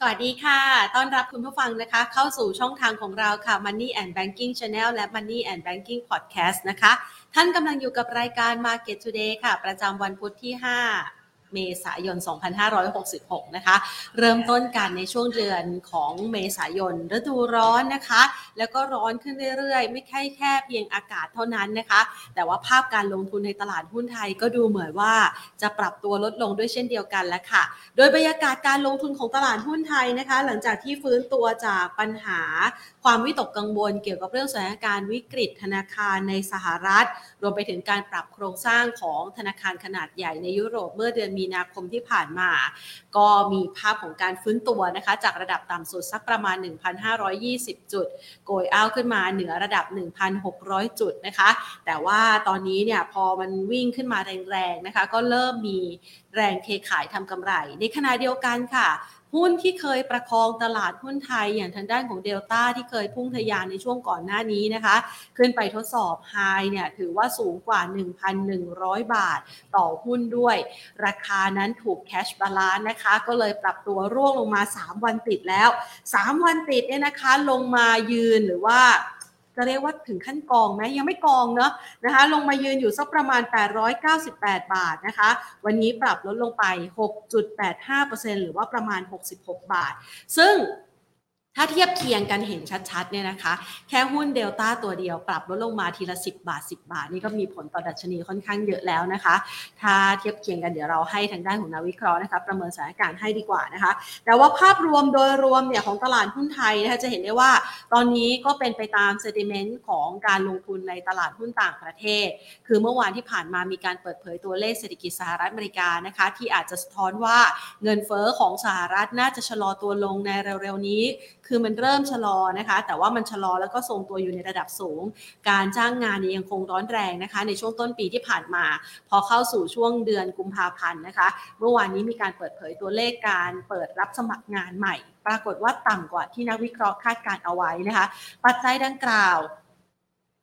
สวัสดีค่ะ ต้อนรับคุณผู้ฟังนะคะ เข้าสู่ช่องทางของเราค่ะ Money and Banking Channel และ Money and Banking Podcast นะคะ ท่านกำลังอยู่กับรายการ Market Today ค่ะ ประจำวันพุธที่ 5 เมษายน 2566 นะคะ เริ่มต้นกันในช่วงเดือนของเมษายนฤดูร้อนนะคะ แล้วก็ร้อนขึ้นเรื่อยๆ ไม่แค่แค่เพียงอากาศเท่านั้นนะคะ แต่ว่าภาพการลงทุนในตลาดหุ้นไทยก็ดูเหมือนว่าจะปรับตัวลดลงด้วยเช่นเดียวกันแล้วค่ะ โดยบรรยากาศการลงทุนของตลาดหุ้นไทยนะคะ หลังจากที่ฟื้นตัวจากปัญหาความวิตกกังวลเกี่ยวกับเรื่องสถานการณ์วิกฤตธนาคารในสหรัฐ รวมไปถึงการปรับโครงสร้างของธนาคารขนาดใหญ่ในยุโรปเมื่อเดือนมีนาคมที่ผ่านมา ก็มีภาพของการฟื้นตัวนะคะ จากระดับต่ำสุดสักประมาณ 1,520 จุด โกยอ้าวขึ้นมาเหนือระดับ 1,600 จุดนะคะ แต่ว่าตอนนี้เนี่ยพอมันวิ่งขึ้นมาแรงๆนะคะ ก็เริ่มมีแรงเทขายทำกำไร ในขณะเดียวกันค่ะ หุ้นที่เคยประคองตลาดหุ้นไทยอย่างทางด้านของเดลต้าที่เคยพุ่งทะยานในช่วงก่อนหน้านี้นะคะ ขึ้นไปทดสอบไฮเนี่ยถือว่าสูงกว่า 1,100 บาทต่อหุ้นด้วย ราคานั้นถูกแคชบาลานนะคะ ก็เลยปรับตัวร่วงลงมา 3 วันติดแล้ว 3 วันติดเนี่ยนะคะลงมายืนหรือว่า จะเรียกว่าถึงขั้นกองไหมยังไม่กองเนาะนะคะ ลงมายืนอยู่สักประมาณ 898 บาทนะคะ วันนี้ปรับลดลงไป 6.85%หรือว่าประมาณ 66 บาท ซึ่ง ถ้าเทียบเคียงกันเห็นชัดๆเนี่ยนะคะ แค่หุ้นเดลต้าตัวเดียวปรับลดลงมาทีละ 10 บาท 10 บาท นี่ก็มีผลต่อดัชนีค่อนข้างเยอะแล้วนะคะ ถ้าเทียบเคียงกันเดี๋ยวเราให้ทางด้านของนักวิเคราะห์นะคะประเมินสถานการณ์ให้ดีกว่านะคะ แต่ว่าภาพรวมโดยรวมเนี่ยของตลาดหุ้นไทยนะคะจะเห็นได้ว่า ตอนนี้ก็เป็นไปตามเซติเมนต์ของการลงทุนในตลาดหุ้นต่างประเทศ คือเมื่อวานที่ผ่านมามีการเปิดเผยตัวเลขเศรษฐกิจสหรัฐอเมริกานะคะที่อาจจะสะท้อนว่าเงินเฟ้อของสหรัฐน่าจะชะลอตัวลงในเร็วๆนี้คือมันเริ่มชะลอนะคะ แต่ว่ามันชะลอแล้วก็ทรงตัวอยู่ในระดับสูง การจ้างงานยังคงร้อนแรงนะคะ ในช่วงต้นปีที่ผ่านมา พอเข้าสู่ช่วงเดือนกุมภาพันธ์นะคะ เมื่อวานนี้มีการเปิดเผยตัวเลขการเปิดรับสมัครงานใหม่ ปรากฏว่าต่ำกว่าที่นักวิเคราะห์คาดการเอาไว้นะคะ ปัจจัยดังกล่าว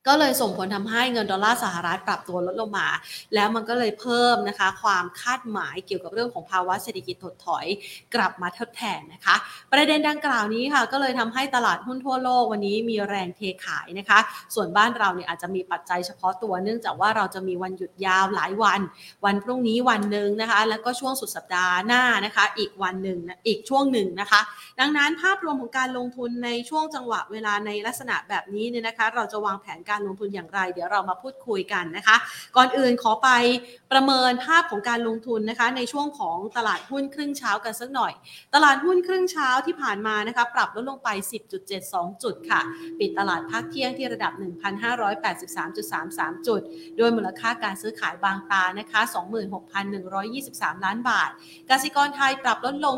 ก็เลยส่งผลทำให้เงินดอลลาร์สหรัฐปรับตัวลดลงมา แล้วมันก็เลยเพิ่มนะคะ ความคาดหมายเกี่ยวกับเรื่องของภาวะเศรษฐกิจถดถอยกลับมาทดแทนนะคะ ประเด็นดังกล่าวนี้ค่ะ ก็เลยทำให้ตลาดหุ้นทั่วโลกวันนี้มีแรงเทขายนะคะ ส่วนบ้านเราเนี่ยอาจจะมีปัจจัยเฉพาะตัวเนื่องจากว่าเราจะมีวันหยุดยาวหลายวัน วันพรุ่งนี้วันหนึ่งนะคะ แล้วก็ช่วงสุดสัปดาห์หน้านะคะ อีกวันหนึ่งอีกช่วงหนึ่งนะคะ ดังนั้นภาพรวมของการลงทุนในช่วงจังหวะเวลาในลักษณะแบบนี้เนี่ยนะคะ เราจะวางแผนการการลงทุนอย่างไร เดี๋ยวเรามาพูดคุยกันนะคะ ก่อนอื่นขอไปประเมินภาพของการลงทุนนะคะ ในช่วงของตลาดหุ้นครึ่งเช้ากันสักหน่อย ตลาดหุ้นครึ่งเช้าที่ผ่านมานะคะปรับลดลงไป 10.72 จุดค่ะ ปิดตลาดภาคเที่ยงที่ระดับ 1,583.33 จุด โดยมูลค่าการซื้อขายบางตานะคะ 26,123 ล้านบาทกสิกรไทยปรับลดลง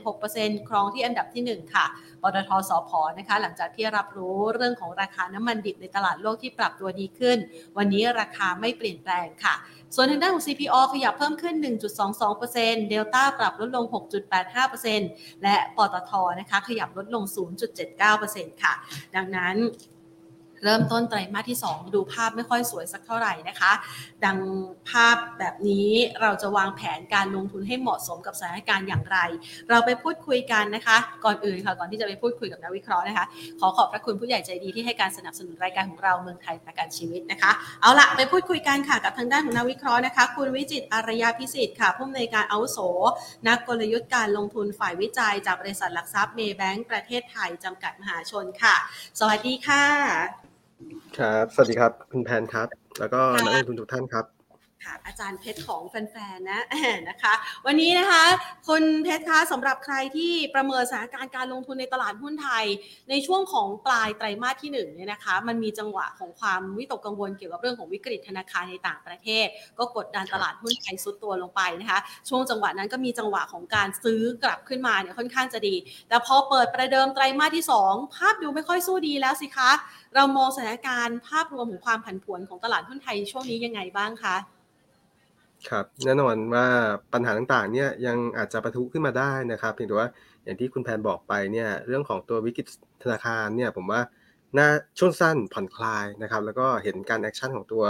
0.76%ครองที่อันดับที่ 1 ค่ะ ปตทสพนะคะ หลังจากที่รับรู้เรื่องของราคาน้ำมันดิบในตลาดโลกที่ปรับตัวดีขึ้น วันนี้ราคาไม่เปลี่ยนแปลงค่ะ ส่วนทางด้านของ CPO ขยับเพิ่มขึ้น 1.22%เดลต้าปรับลดลง 6.85%และปตทนะคะขยับลดลง 0.79%ค่ะ ดังนั้น เริ่มต้นไตรมาสที่ 2 ดูภาพไม่ค่อยสวยสักเท่าไหร่นะคะ ดังภาพแบบนี้เราจะวางแผนการลงทุนให้เหมาะสมกับสถานการณ์อย่างไร เราไปพูดคุยกันนะคะ ก่อนอื่นค่ะก่อนที่จะไปพูดคุยกับนักวิเคราะห์นะคะ ขอขอบพระคุณผู้ใหญ่ใจดีที่ให้การสนับสนุนรายการของเราเมืองไทยประกันชีวิตนะคะ เอาละไปพูดคุยกันค่ะกับทางด้านของนักวิเคราะห์นะคะ คุณวิจิตอารยาพิสิทธิ์ค่ะผู้อำนวยการอาวุโส นักกลยุทธ์การลงทุนฝ่ายวิจัย จากบริษัทหลักทรัพย์เมย์แบงก์ประเทศไทยจำกัดมหาชนค่ะ สวัสดีค่ะ ครับ สวัสดีครับ คุณแพนครับ แล้วก็นักลงทุนทุกท่านครับ ค่ะอาจารย์เพชรของแฟนๆนะนะคะ วันนี้นะคะคุณเพชรคะสำหรับใครที่ประเมินสถานการณ์การลงทุนในตลาดหุ้นไทย ในช่วงของปลายไตรมาสที่1เนี่ยนะคะ มันมีจังหวะของความวิตกกังวลเกี่ยวกับเรื่องของวิกฤตธนาคารในต่างประเทศ ก็กดดันตลาดหุ้นไทยซุดตัวลงไปนะคะ ช่วงจังหวะนั้นก็มีจังหวะของการซื้อกลับขึ้นมาเนี่ยค่อนข้างจะดี แต่พอเปิดประเดิมไตรมาสที่ 2 ภาพดูไม่ค่อยสู้ดีแล้วสิคะ เรามองสถานการณ์ภาพรวมของความผันผวนของตลาดหุ้นไทยช่วงนี้ยังไงบ้างคะ ครับแน่นอนว่าปัญหาต่างๆเนี่ยยังอาจจะประทุขึ้นมาได้นะครับเพียงแต่ว่าอย่างที่คุณแพนบอกไปเนี่ยเรื่องของตัววิกฤตธนาคารเนี่ยผมว่าน่าช่วงสั้นผ่อนคลายนะครับแล้วก็เห็นการ action ของตัว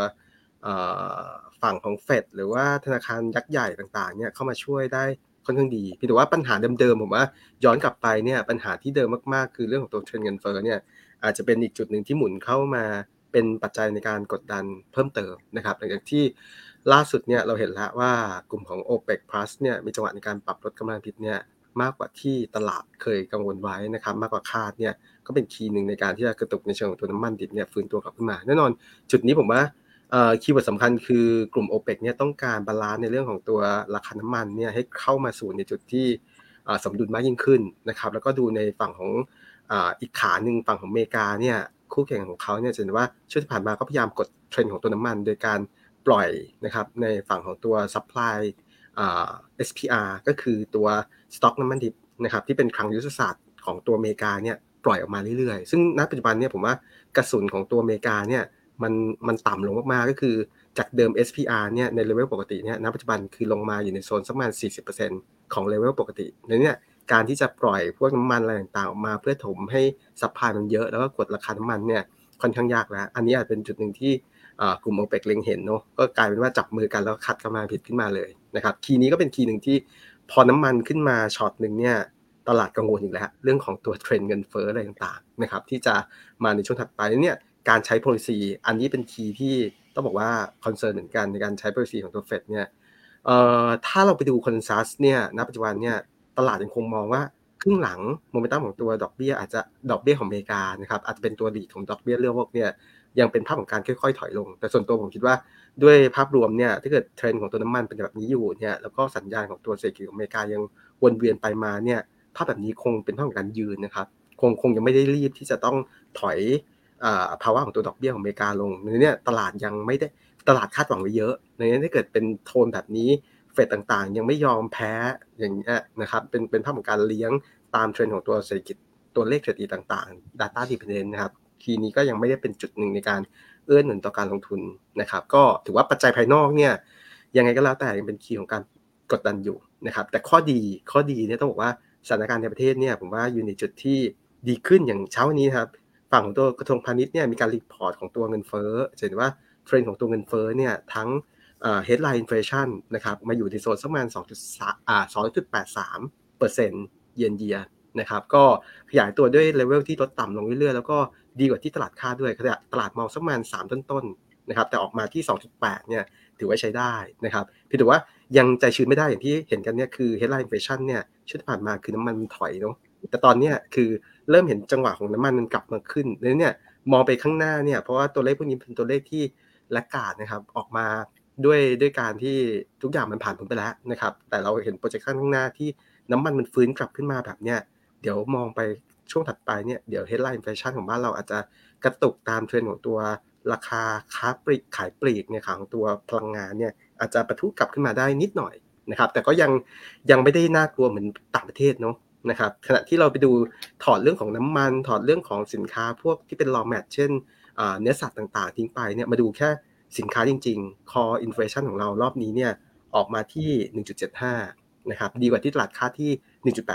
ฝั่งของเฟดหรือว่าธนาคารยักษ์ใหญ่ต่างๆเนี่ยเข้ามาช่วยได้ค่อนข้างดีพี่แต่ว่าปัญหาเดิมๆผมว่าย้อนกลับไปเนี่ยปัญหาที่เดิมมากๆ คือเรื่องของตัวเทรนเงินเฟ้อเนี่ยอาจจะเป็นอีกจุดหนึ่งที่หมุนเข้ามาเป็นปัจจัยในการกดดันเพิ่มเติมนะครับหลังจากที่ ล่าสุดเนี่ยเราเห็นแล้วว่ากลุ่มของ OPEC Plus เนี่ยมีจังหวะในการปรับลดกำลังผลิตเนี่ยมากกว่าที่ตลาดเคยกังวลไว้นะครับมากกว่าคาดเนี่ยก็เป็น key หนึ่งในการที่จะกระตุกในเชิงของตัวน้ำมันดิบเนี่ยฟื้นตัวกลับขึ้นมา แน่นอนจุดนี้ผมว่า keyword สำคัญคือกลุ่ม o p e ปเนี่ยต้องการ balance ในเรื่องของตัวราคาน้ำมันเนี่ยให้เข้ามาสู่ในจุดที่สมดุลมากยิ่งขึ้นนะครับแล้วก็ดูในฝั่งของอีกขาหนึ่งฝั่งของอเมริกาเนี่ยคู่แข่งของเขาเนี่ยจะเห็นว่าช่วงที่ผ่านมาก็พยายามกดเทรนด์ของตัวน้ำมัน โดยการ ปล่อยนะครับในฝั่งของตัว supply SPR ก็คือตัวสต็อกน้ำมันดิบนะครับที่เป็นคลังยุทธศาสตร์ของตัวอเมริกาเนี่ยปล่อยออกมาเรื่อยๆ ซึ่งณปัจจุบันเนี่ยผมว่ากระสุนของตัวอเมริกาเนี่ยมันมันต่ำลงมากๆ ก็คือจากเดิม SPR เนี่ยในเลเวลปกติเนี่ยณปัจจุบันคือลงมาอยู่ในโซนสักประมาณ 40%ของเลเวลปกติในนี้การที่จะปล่อยพวกน้ำมันอะไรต่างๆออกมาเพื่อถมให้ supply มันเยอะแล้วก็กดราคาน้ำมันเนี่ยค่อนข้างยากแล้ว อันนี้อาจเป็นจุดหนึ่งที่ กลุ่มโอเปกเล็งเห็นเนาะก็กลายเป็นว่าจับมือกันแล้ว cut กำลังผลิตขึ้นมาเลยนะครับ key นี้ก็เป็น key หนึ่งที่พอน้ำมันขึ้นมาช็อตหนึ่งเนี่ยตลาดกังวลอีกแล้วเรื่องของตัวเทรนด์เงินเฟ้ออะไรต่างๆนะครับที่จะมาในช่วงถัดไปเนี่ยการใช้ policy อันนี้เป็น key ที่ต้องบอกว่า concern เหมือนกันในการใช้ policy ของตัวเฟดเนี่ยเอ่อถ้าเราไปดู consensus เนี่ยณปัจจุบันเนี่ยตลาดยังคงมองว่าครึ่งหลังโมเมนตัมของตัวดอกเบี้ยอาจจะดอกเบี้ยของอเมริกานะครับอาจจะเป็นตัวดีของดอกเบี้ยเรื่องพวกเนี่ย ยังเป็นภาพของการค่อยๆ ถอยลง แต่ส่วนตัวผมคิดว่าด้วยภาพรวมเนี่ยถ้าเกิดเทรนด์ของตัวน้ำมันเป็นแบบนี้อยู่เนี่ยแล้วก็สัญญาณของตัวเศรษฐกิจของอเมริกายังวนเวียนไปมาเนี่ยภาพแบบนี้คงเป็นภาพของการยืนนะครับคงคงยังไม่ได้รีบที่จะต้องถอยภาวะของตัวดอกเบี้ยของอเมริกาลงในนี้ตลาดยังไม่ได้ตลาดคาดหวังไว้เยอะ ในนี้ถ้าเกิดเป็นโทนแบบนี้เฟดต่างๆ ยังไม่ยอมแพ้อย่างนี้นะครับเป็นเป็นภาพของการเลี้ยงตามเทรนด์ของตัวเศรษฐกิจตัวเลขเศรษฐกิจต่างๆ Data Dependent นะครับ ทีนี้ก็ยังไม่ได้เป็นจุดหนึ่งในการเอื้อหนุนต่อการลงทุนนะครับ ก็ถือว่าปัจจัยภายนอกเนี่ยยังไงก็แล้วแต่ยังเป็น key ของการกดดันอยู่นะครับ แต่ข้อดีข้อดีเนี่ยต้องบอกว่าสถานการณ์ในประเทศเนี่ยผมว่าอยู่ในจุดที่ดีขึ้นอย่างเช้าวันนี้ครับฝั่งของตัวกระทรวงพาณิชย์เนี่ยมีการ report ของตัวเงินเฟ้อเห็นว่าเทรนด์ของตัวเงินเฟ้อเนี่ยทั้ง headline inflation นะครับมาอยู่ในโซนสักประมาณ2อ่า2.83เปอร์เซ็นต์เยนเยียนะครับก็ขยายตัวด้วยเลเวลที่ลดต่ำลงเรื่อยๆ แล้วก็ ดีกว่าที่ตลาดคาดด้วยขณะตลาดมองสักประมาณ3ต้นๆนะครับแต่ออกมาที่ 2.8เนี่ยถือว่าใช้ได้นะครับพี่ถือว่ายังใจชื้นไม่ได้อย่างที่เห็นกันเนี่ยคือ headline inflation เนี่ยชุดผ่านมาคือน้ำมันถอยเนาะแต่ตอนนี้คือเริ่มเห็นจังหวะของน้ำมันมันกลับมาขึ้นเนี่ยมองไปข้างหน้าเนี่ยเพราะว่าตัวเลขพวกนี้เป็นตัวเลขที่ละกาดนะครับออกมาด้วยด้วยการที่ทุกอย่างมันผ่านผลไปแล้วนะครับแต่เราเห็นโปรเจคชันข้างหน้าที่น้ำมันมันฟื้นกลับขึ้นมาแบบเนี้ยเดี๋ยวมองไป ช่วงถัดไปเนี่ยเดี๋ยว headline inflation ของบ้านเราอาจจะกระตุกตามเทรนด์ของตัวราคาค้าปลีกขายปลีกเนี่ยของตัวพลังงานเนี่ยอาจจะประทุกลับขึ้นมาได้นิดหน่อยนะครับ แต่ก็ยังยังไม่ได้น่ากลัวเหมือนต่างประเทศเนาะนะครับขณะที่เราไปดูถอดเรื่องของน้ำมัน ถอดเรื่องของสินค้าพวกที่เป็น raw mat เช่นเนื้อสัตว์ต่างๆ ทิ้งไปเนี่ยมาดูแค่สินค้าจริงๆ core inflation ของเรารอบนี้เนี่ยออกมาที่ 1.75 นะครับ ดีกว่าที่ตลาดคาดที่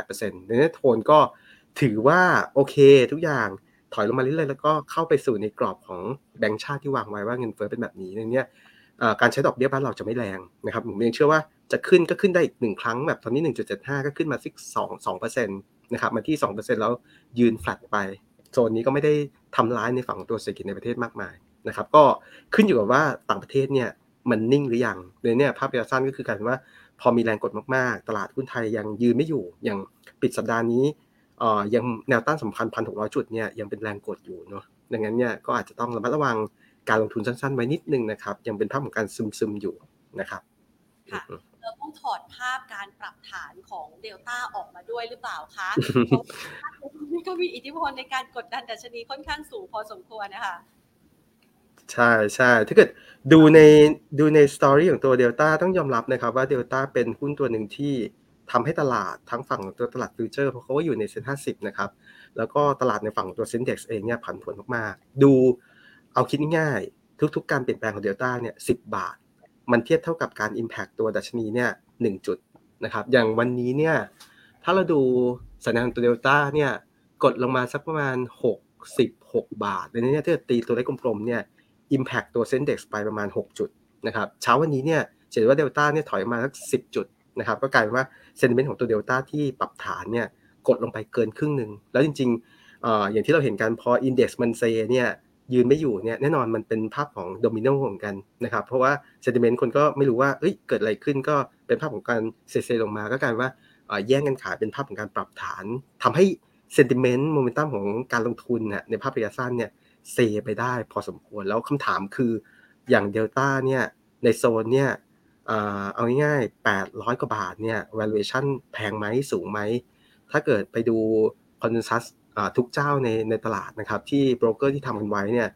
1.8%ในนี้โทนก็ ถือว่าโอเคทุกอย่างถอยลงมาเรื่อยๆแล้วก็เข้าไปสู่ในกรอบของแบงก์ชาติที่วางไว้ว่าเงินเฟ้อเป็นแบบนี้ในนี้การใช้ดอกเบี้ยบ้านเราจะไม่แรงนะครับผมยังเชื่อว่าจะขึ้นก็ขึ้นได้อีกหนึ่งครั้งแบบตอนนี้ 1.75 ก็ขึ้นมาสักสองสองเปอร์เซ็นต์นะครับมาที่ 2%แล้วยืนแฟลตไป โซนนี้ก็ไม่ได้ทำร้ายในฝั่งตัวเศรษฐกิจในประเทศมากมายนะครับก็ขึ้นอยู่กับว่าต่างประเทศเนี่ยมันนิ่งหรือยังเลยเนี่ยภาพระยะสั้นก็คือการว่าพอมีแรงกดมากๆ ตลาดหุ้นไทยยังยืนไม่อยู่ อย่างปิดสัปดาห์นี้ ยังแนวต้านสำคัญพันหกร้อยจุดเนี่ยยังเป็นแรงกดอยู่เนาะดังนั้นเนี่ยก็อาจจะต้องระมัดระวังการลงทุนสั้นๆไว้นิดนึงนะครับ ยังเป็นภาพของการซึมๆอยู่นะครับค่ะเราต้องถอดภาพการปรับฐานของเดลต้าออกมาด้วยหรือเปล่าคะนี่ก็มีอิทธิพลในการกดดันดัชนีค่อนข้างสูงพอสมควรนะคะใช่ใช่ถ้าเกิดดูในดูใน story ของตัวเดลต้าต้องยอมรับนะครับว่าเดลต้าเป็นหุ้นตัวหนึ่งที่ ทำให้ตลาดทั้งฝั่งตัวตลาด future เพราะเขาอยู่ในเซ็นห้าสิบนะครับ แล้วก็ตลาดในฝั่งตัว SET Index เองเนี่ยผันผวนมากๆ ดูเอาคิดง่ายๆ ทุกๆ การเปลี่ยนแปลงของเดลต้าเนี่ยสิบาท มันเทียบเท่ากับการ Impact ตัวดัชนีเนี่ยหนึ่งจุดนะครับ อย่างวันนี้เนี่ยถ้าเราดูสัญญาณตัวเดลต้าเนี่ยกดลงมาสักประมาณ 66 บาทในนี้เนี่ยถ้าตีตัวเลขกลมๆเนี่ย Impact ตัว SET Index ไปประมาณ 6 จุดนะครับเช้าวันนี้เนี่ยเห็นว่าเดลต้าเนี่ยถอยมาสัก10 จุด นะครับก็กลายเป็นว่า sentiment ของตัวเดลต้าที่ปรับฐานเนี่ยกดลงไปเกินครึ่งหนึ่งแล้วจริงๆออย่างที่เราเห็นกันพอ index มันเซเนี่ยยืนไม่อยู่เนี่ยแน่นอนมันเป็นภาพของโดมิโนเหมือนกันนะครับเพราะว่า sentiment คนก็ไม่รู้ว่าเอ้ยเกิดอะไรขึ้นก็เป็นภาพของการเซเซลงมาก็กลายว่าแย่งกันขายเป็นภาพของการปรับฐานทำให้ sentiment momentum ของการลงทุนเนี่ยในภาพระยะสั้นเนี่ยเซไปได้พอสมควรแล้วคำถามคืออย่างเดลต้าเนี่ยในโซนเนี่ย เอาง่ายๆ 800 กว่าบาทเนี่ย valuation แพงไหมสูงไหม ถ้าเกิดไปดู consensus ทุกเจ้าในในตลาดนะครับ ที่โบรกเกอร์ที่ทำกันไว้เนี่ย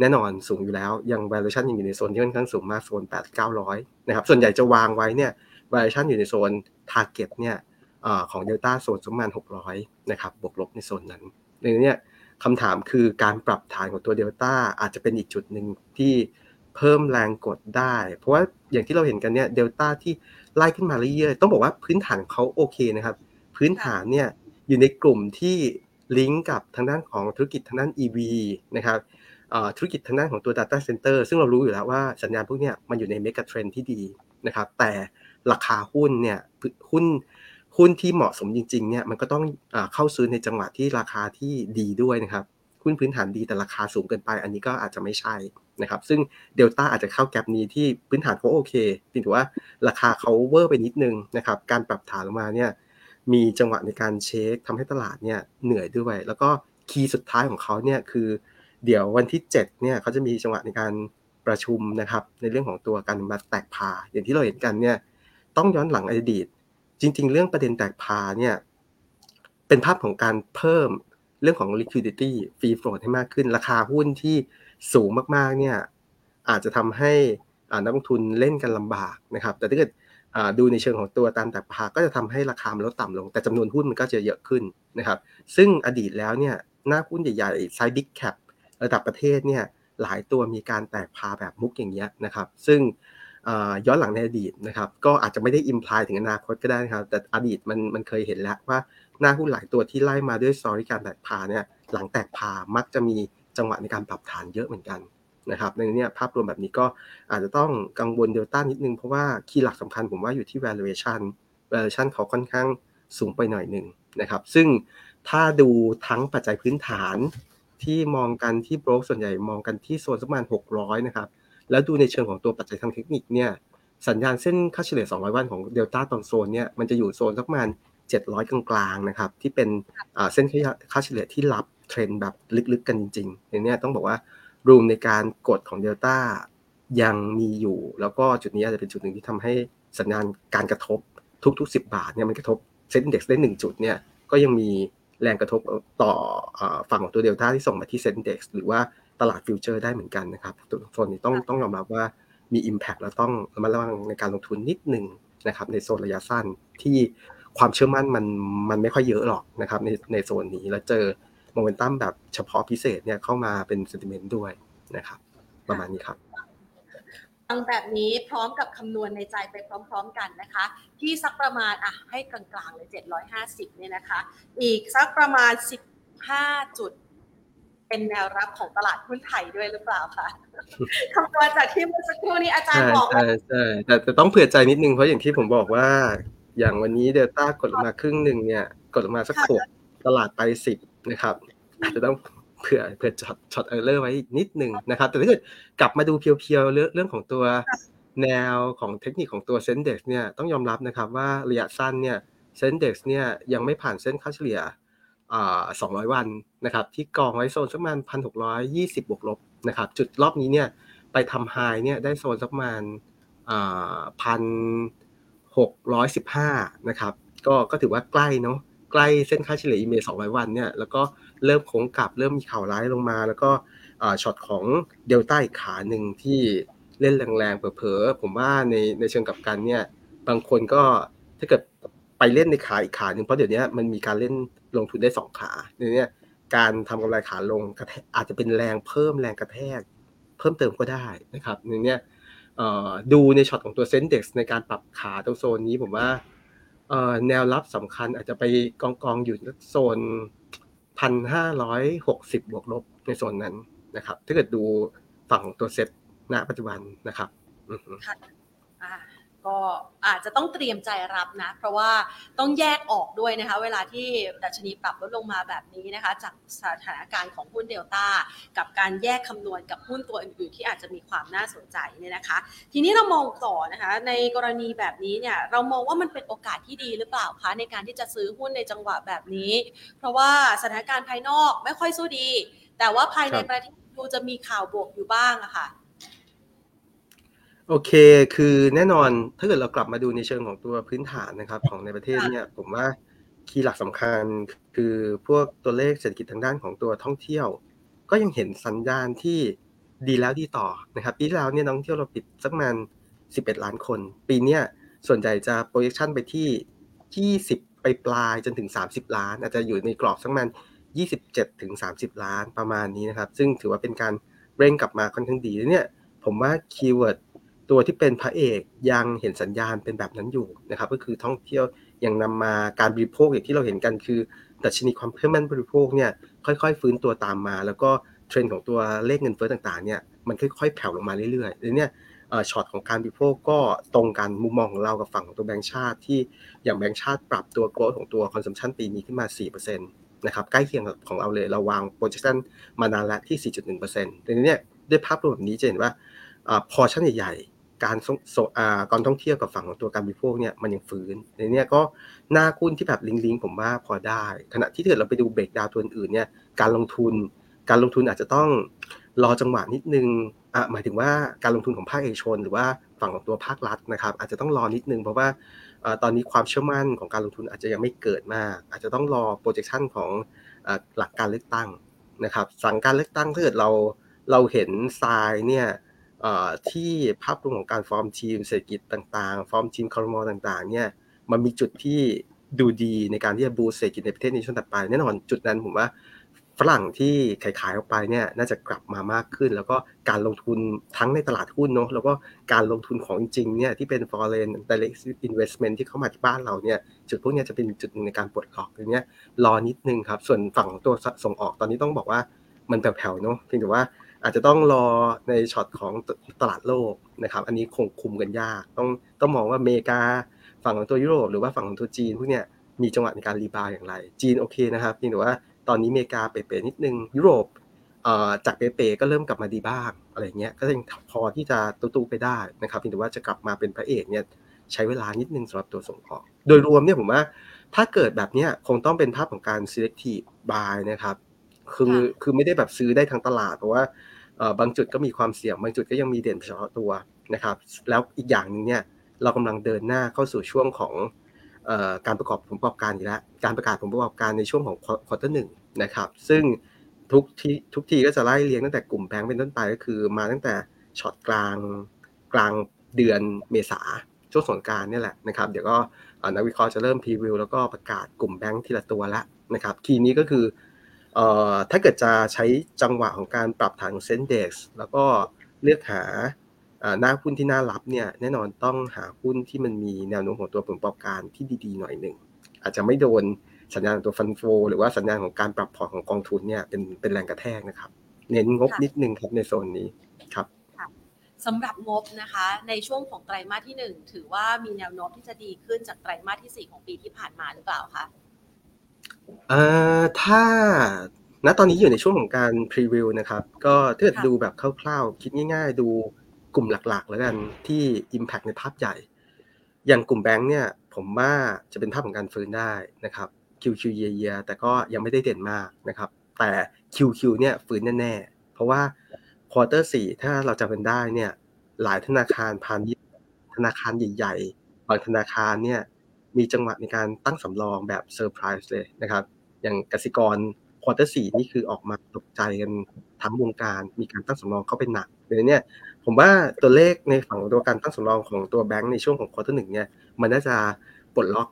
แน่นอนสูงอยู่แล้ว ยัง valuation ยังอยู่ในโซนที่ค่อนข้างสูงมากโซน 8 900 นะครับ ส่วนใหญ่จะวางไว้เนี่ย valuation อยู่ในโซน target เนี่ยของ Delta โซนประมาณ 600 นะครับ บวกลบในโซนนั้นในนี้คำถามคือการปรับฐานของตัว Delta อาจจะเป็นอีกจุดหนึ่งที่ เพิ่มแรงกดได้ เพราะว่าอย่างที่เราเห็นกันเนี่ยเดลต้าที่ไล่ขึ้นมาเรื่อยๆต้องบอกว่าพื้นฐานเขาโอเคนะครับ พื้นฐานเนี่ยอยู่ในกลุ่มที่ลิงก์กับทางด้านของธุรกิจทางด้าน EV นะครับธุรกิจทางด้านของตัว Data Center ซึ่งเรารู้อยู่แล้วว่าสัญญาณพวกนี้มันอยู่ใน megatrend ที่ดีนะครับ แต่ราคาหุ้นเนี่ยหุ้นหุ้นที่เหมาะสมจริงๆเนี่ยมันก็ต้องเข้าซื้อในจังหวะที่ราคาที่ดีด้วยนะครับ หุ้นพื้นฐานดีแต่ราคาสูงเกินไป อันนี้ก็อาจจะไม่ใช่นะครับ ซึ่งเดลต้าอาจจะเข้า gap นี้ที่พื้นฐานเขาโอเคเพียงแต่ว่าราคาเขา over ไปนิดนึงนะครับ การปรับฐานลงมาเนี่ยมีจังหวะในการเช็คทำให้ตลาดเนี่ยเหนื่อยด้วย แล้วก็คีย์สุดท้ายของเขาเนี่ยคือเดี๋ยววันที่ 7 เนี่ยเขาจะมีจังหวะในการประชุมนะครับ ในเรื่องของตัวการมาแตกพา อย่างที่เราเห็นกันเนี่ยต้องย้อนหลังอดีต จริง ๆ เรื่องประเด็นแตกพาเนี่ยเป็นภาพของการเพิ่ม เรื่องของ liquidity free float ให้มากขึ้น ราคาหุ้นที่สูงมากๆเนี่ยอาจจะทำให้นักลงทุนเล่นกันลำบากนะครับ แต่ถ้าเกิดดูในเชิงของตัวการแตกพาร์ก็จะทำให้ราคามันลดต่ำลง แต่จำนวนหุ้นมันก็จะเยอะขึ้นนะครับ ซึ่งอดีตแล้วเนี่ยหน้าหุ้นใหญ่ๆ size big cap ระดับประเทศเนี่ยหลายตัวมีการแตกพาร์แบบมุกอย่างเงี้ยนะครับ ซึ่งย้อนหลังในอดีตนะครับ ก็อาจจะไม่ได้ imply ถึงอนาคตก็ได้นะครับ แต่อดีตมันมันเคยเห็นแล้วว่า หน้าหุ้นหลายตัวที่ไล่มาด้วย story การแตกพาร์เนี่ยหลังแตกพาร์มักจะมีจังหวะในการปรับฐานเยอะเหมือนกันนะครับในนี้ภาพรวมแบบนี้ก็อาจจะต้องกังวลเดลต้านิดนึง เพราะว่าคีย์หลักสำคัญผมว่าอยู่ที่ valuation valuation เขาค่อนข้างสูงไปหน่อยหนึ่งนะครับ ซึ่งถ้าดูทั้งปัจจัยพื้นฐานที่มองกันที่โบรกส่วนใหญ่มองกันที่โซนสักประมาณ600 นะครับ แล้วดูในเชิงของตัวปัจจัยทางเทคนิคเนี่ยสัญญาณเส้นค่าเฉลี่ย 200 วันของเดลต้าตอนโซนเนี่ยมันจะอยู่โซนสักประมาณ 700 กลางๆนะครับที่เป็นเส้นค่าเฉลี่ยที่รับเทรนแบบลึกๆกันจริงๆอย่างนี้ต้องบอกว่ารูมในการกดของเดลต้ายังมีอยู่ แล้วก็จุดนี้อาจจะเป็นจุดหนึ่งที่ทำให้สัญญาณการกระทบทุกๆ 10 บาทเนี่ยมันกระทบเซ็นดี x ได้1จุดเนี่ยก็ยังมีแรงกระทบต่อฝั่งของตัวเดลต้าที่ส่งมาที่เซ็นดี x หรือว่าตลาดฟิวเจอร์ได้เหมือนกันนะครับตัวโซนนี้ต้องต้องยอมรับว่ามี Impact แล้วต้องระมัดระวังในการลงทุนนิดหนึ่งนะครับในโซนระยะสั้นที่ ความเชื่อมั่นมันมันไม่ค่อยเยอะหรอกนะครับในในโซนนี้แล้วเจอโมเมนตัมแบบเฉพาะพิเศษเนี่ยเข้ามาเป็นเซนติเมนต์ด้วยนะครับ ประมาณนี้ครับฟังแบบนี้พร้อมกับคำนวณในใจไปพร้อม ๆ กันนะคะ ที่สักประมาณอะให้กลางๆเลย750เนี่ยนะคะ อีกสักประมาณ 15 จุด เป็นแนวรับของตลาดหุ้นไทยด้วยหรือเปล่าคะคำนวณจากที่เมื่อสักครู่นี้อาจารย์บอกใช่ใช่แต่แต่ต้องเผื่อใจนิดนึงเพราะอย่างที่ผมบอกว่า อย่างวันนี้เดลต้ากดลงมาครึ่งหนึ่งเนี่ย กดลงมาสักหกตลาดไปสิบนะครับ อาจจะต้องเผื่อเผื่อ shot shot error ไว้นิดหนึ่งนะครับ แต่ถ้าเกิดกลับมาดู pure ๆเรื่องเรื่องของตัวแนวของเทคนิคของตัว SET Index เนี่ยต้องยอมรับนะครับว่าระยะสั้นเนี่ย SET Index เนี่ยยังไม่ผ่านเส้นค่าเฉลี่ยอ่า200วันนะครับที่กองไว้โซนสักประมาณ1,620บวกลบนะครับจุดรอบนี้เนี่ยไปทำ highเนี่ยได้โซนสักประมาณอ่าพัน หกร้อยสิบห้านะครับ ก็ก็ถือว่าใกล้เนาะใกล้เส้นค่าเฉลี่ยอีเมล200 วันเนี่ยแล้วก็เริ่มโค้งกลับเริ่มมีข่าวร้ายลงมา แล้วก็ช็อตของเดลต้าอีกขาหนึ่งที่เล่นแรงๆเผลอๆผมว่าในในเชิงกับกันเนี่ยบางคนก็ถ้าเกิดไปเล่นในขาอีกขาหนึ่งเพราะเดี๋ยวนี้มันมีการเล่นลงทุนได้สองขาเนี่ยการทำกำไรขาลงอาจจะเป็นแรงเพิ่มแรงกระแทก เพิ่มเติมก็ได้นะครับในนี้ ดูในช็อตของตัวเซนเด็กในการปรับขาตรงโซนนี้ผมว่าแนวรับสำคัญอาจจะไปกองกองอยู่โซนพันห้าร้อยหกสิบบวกลบในโซนนั้นนะครับ ถ้าเกิดดูฝั่งของตัวเซ็ตณปัจจุบันนะครับ กก็อาจจะต้องเตรียมใจรับนะ เพราะว่าต้องแยกออกด้วยนะคะ เวลาที่ดัชนีปรับลดลงมาแบบนี้นะคะ จากสถานการณ์ของหุ้นเดลต้ากับการแยกคำนวณกับหุ้นตัวอื่นๆที่อาจจะมีความน่าสนใจเนี่ยนะคะ ทีนี้เรามองต่อนะคะ ในกรณีแบบนี้เนี่ยเรามองว่ามันเป็นโอกาสที่ดีหรือเปล่าคะในการที่จะซื้อหุ้นในจังหวะแบบนี้ เพราะว่าสถานการณ์ภายนอกไม่ค่อยสู้ดี แต่ว่าภายในประเทศดูจะมีข่าวบวกอยู่บ้างอะค่ะ โอเค คือแน่นอนถ้าเกิดเรากลับมาดูในเชิงของตัวพื้นฐานนะครับ ของในประเทศเนี่ยผมว่าkey หลักสำคัญคือพวกตัวเลขเศรษฐกิจทางด้านของตัวท่องเที่ยว ก็ยังเห็นสัญญาณที่ดีแล้วดีต่อนะครับ ปีที่แล้วเนี่ยนักท่องเที่ยวเราปิดสักประมาณ11 ล้านคน ปีนี้ส่วนใหญ่จะ projection ไปที่ 20 ไปปลายจนถึง 30 ล้าน อาจจะอยู่ในกรอบสักประมาณ27ถึง30 ล้านประมาณนี้นะครับ ซึ่งถือว่าเป็นการเร่งกลับมาค่อนข้างดีเนี่ยผมว่า keyword ตัวที่เป็นพระเอกยังเห็นสัญญาณเป็นแบบนั้นอยู่นะครับ ก็คือท่องเที่ยวยังนำมาการบริโภคอย่างที่เราเห็นกันคือดัชนีความเชื่อมั่นบริโภคเนี่ยค่อยๆ ฟื้นตัวตามมา แล้วก็เทรนด์ของตัวเลขเงินเฟ้อต่างๆเนี่ยมันค่อยๆแผ่วลงมาเรื่อยๆแล้วเนี่ยช็อตของการบริโภคก็ตรงกันมุมมองของเรากับฝั่งของตัวแบงก์ชาติที่อย่างแบงก์ชาติปรับตัว growth ของตัว consumption ปีนี้ขึ้นมา 4%นะครับใกล้เคียงของเราเลยเราวาง projection มานานแล้วที่ 4.1%ทีนี้เนี่ยด้วยภาพรวมแบบนี้จะเห็นว่าพอชั่นใหญ่ การส่งการท่องเที่ยวกับฝั่งของตัวการบริโภคเนี่ยมันยังฟื้นในนี้ก็หน้าคุ้นที่แบบลิงลิงผมว่าพอได้ ขณะที่ถ้าเราไปดูเบรกดาวตัวอื่นเนี่ยการลงทุน การลงทุนอาจจะต้องรอจังหวะนิดนึงอะหมายถึงว่าการลงทุนของภาคเอกชน หรือว่าฝั่งของตัวภาครัฐนะครับ อาจจะต้องรอนิดนึงเพราะว่าตอนนี้ความเชื่อมั่นของการลงทุนอาจจะยังไม่เกิดมาก อาจจะต้องรอโปรเจคชันของหลังการเลือกตั้งนะครับ หลังการเลือกตั้งถ้าเกิดเราเราเห็นทรายเนี่ย ที่ภาพรวมของการฟอร์มทีมเศรษฐกิจต่างๆ ฟอร์มทีมครม.ต่างๆเนี่ยมันมีจุดที่ดูดีในการที่จะ boost เศรษฐกิจในประเทศในช่วงต่อไปแน่นอนจุดนั้นผมว่าฝรั่งที่ขายขายออกไปเนี่ยน่าจะกลับมามากขึ้น แล้วก็การลงทุนทั้งในตลาดหุ้นเนาะแล้วก็การลงทุนของจริงเนี่ยที่เป็น foreign direct investment ที่เข้ามาที่บ้านเราเนี่ยจุดพวกนี้จะเป็นจุดหนึ่งในการปลดล็อกอย่างเงี้ยรอนิดนึงครับ ส่วนฝั่งตัวส่งออกตอนนี้ต้องบอกว่ามันแผ่วๆเนาะเพียงแต่ว่า อาจจะต้องรอในช็อตของตลาดโลกนะครับ อันนี้คงคุมกันยาก ต้องต้องมองว่าอเมริกาฝั่งของตัวยุโรปหรือว่าฝั่งของตัวจีนพวกเนี้ยมีจังหวะในการ rebound อย่างไร จีนโอเคนะครับเพียงแต่ว่าตอนนี้อเมริกาเป๋ๆนิดนึงยุโรปจากเป๋ๆก็เริ่มกลับมาดีบ้างอะไรเงี้ยก็ยังพอที่จะตุ้ๆไปได้นะครับเพียงแต่ว่าจะกลับมาเป็นพระเอกเนี่ยใช้เวลานิดนึงสำหรับตัวส่งออก โดยรวมเนี่ยผมว่าถ้าเกิดแบบนี้คงต้องเป็นภาพของการ selective buy นะครับ คือคือไม่ได้แบบซื้อได้ทั้งตลาด เพราะว่าบางจุดก็มีความเสี่ยง บางจุดก็ยังมีเด่นเฉพาะตัวนะครับ แล้วอีกอย่างนึงเนี่ยเรากำลังเดินหน้าเข้าสู่ช่วงของการประกอบผลประกอบการอีกแล้ว การประกาศผลประกอบการในช่วงของควอเตอร์หนึ่งนะครับ ซึ่งทุกทีทุกทีก็จะไล่เรียงตั้งแต่กลุ่มแบงก์เป็นต้นไปก็คือ มาตั้งแต่ช็อตกลางกลางเดือนเมษาช่วงสงกรานต์นี่แหละนะครับ เดี๋ยวก็นักวิเคราะห์จะเริ่ม preview แล้วก็ประกาศกลุ่มแบงก์ทีละตัวแล้วนะครับ key นี้ก็คือ ถ้าเกิดจะใช้จังหวะของการปรับฐานของ SET Index แล้วก็เลือกหาหน้าหุ้นที่น่ารับเนี่ยแน่นอนต้องหาหุ้นที่มันมีแนวโน้มของตัวผลประกอบการที่ดีๆหน่อยหนึ่งอาจจะไม่โดนสัญญาณตัว fund flow หรือว่าสัญญาณของการปรับพอร์ตของกองทุนเนี่ยเป็นเป็นแรงกระแทกนะครับ เน้นงบนิดนึงครับในโซนนี้ครับสำหรับงบนะคะในช่วงของไตรมาสที่ 1 ถือว่ามีแนวโน้มที่จะดีขึ้นจากไตรมาสที่ 4 ของปีที่ผ่านมาหรือเปล่าคะ เอ่อถ้า ณ ตอนนี้อยู่ในช่วงของการพรีวิวนะครับ ก็ถ้าเกิดดูแบบคร่าวๆ คิดง่ายๆ ดูกลุ่มหลักๆ แล้วกันที่ Impact ในภาพใหญ่ อย่างกลุ่มแบงค์เนี่ย ผมว่าจะเป็นภาพของการฟื้นได้นะครับ QQ เยียแต่ก็ยังไม่ได้เด่นมากนะครับ แต่ QQ เนี่ยฟื้นแน่ๆ เพราะว่า quarter สี่ถ้าเราจำกันได้เนี่ย หลายธนาคารพาณิชย์ธนาคารใหญ่ๆ บางธนาคารเนี่ย มีจังหวะในการตั้งสำรองแบบเซอร์ไพรส์เลยนะครับ อย่างกสิกร quarter สี่นี่คือออกมาตกใจกันทั้งวงการมีการตั้งสำรองเข้าไปหนักเลยเนี่ยผมว่าตัวเลขในฝั่งตัวการตั้งสำรองของตัวแบงก์ในช่วงของ quarter หนึ่งเนี่ยมันน่าจะปลดล็อก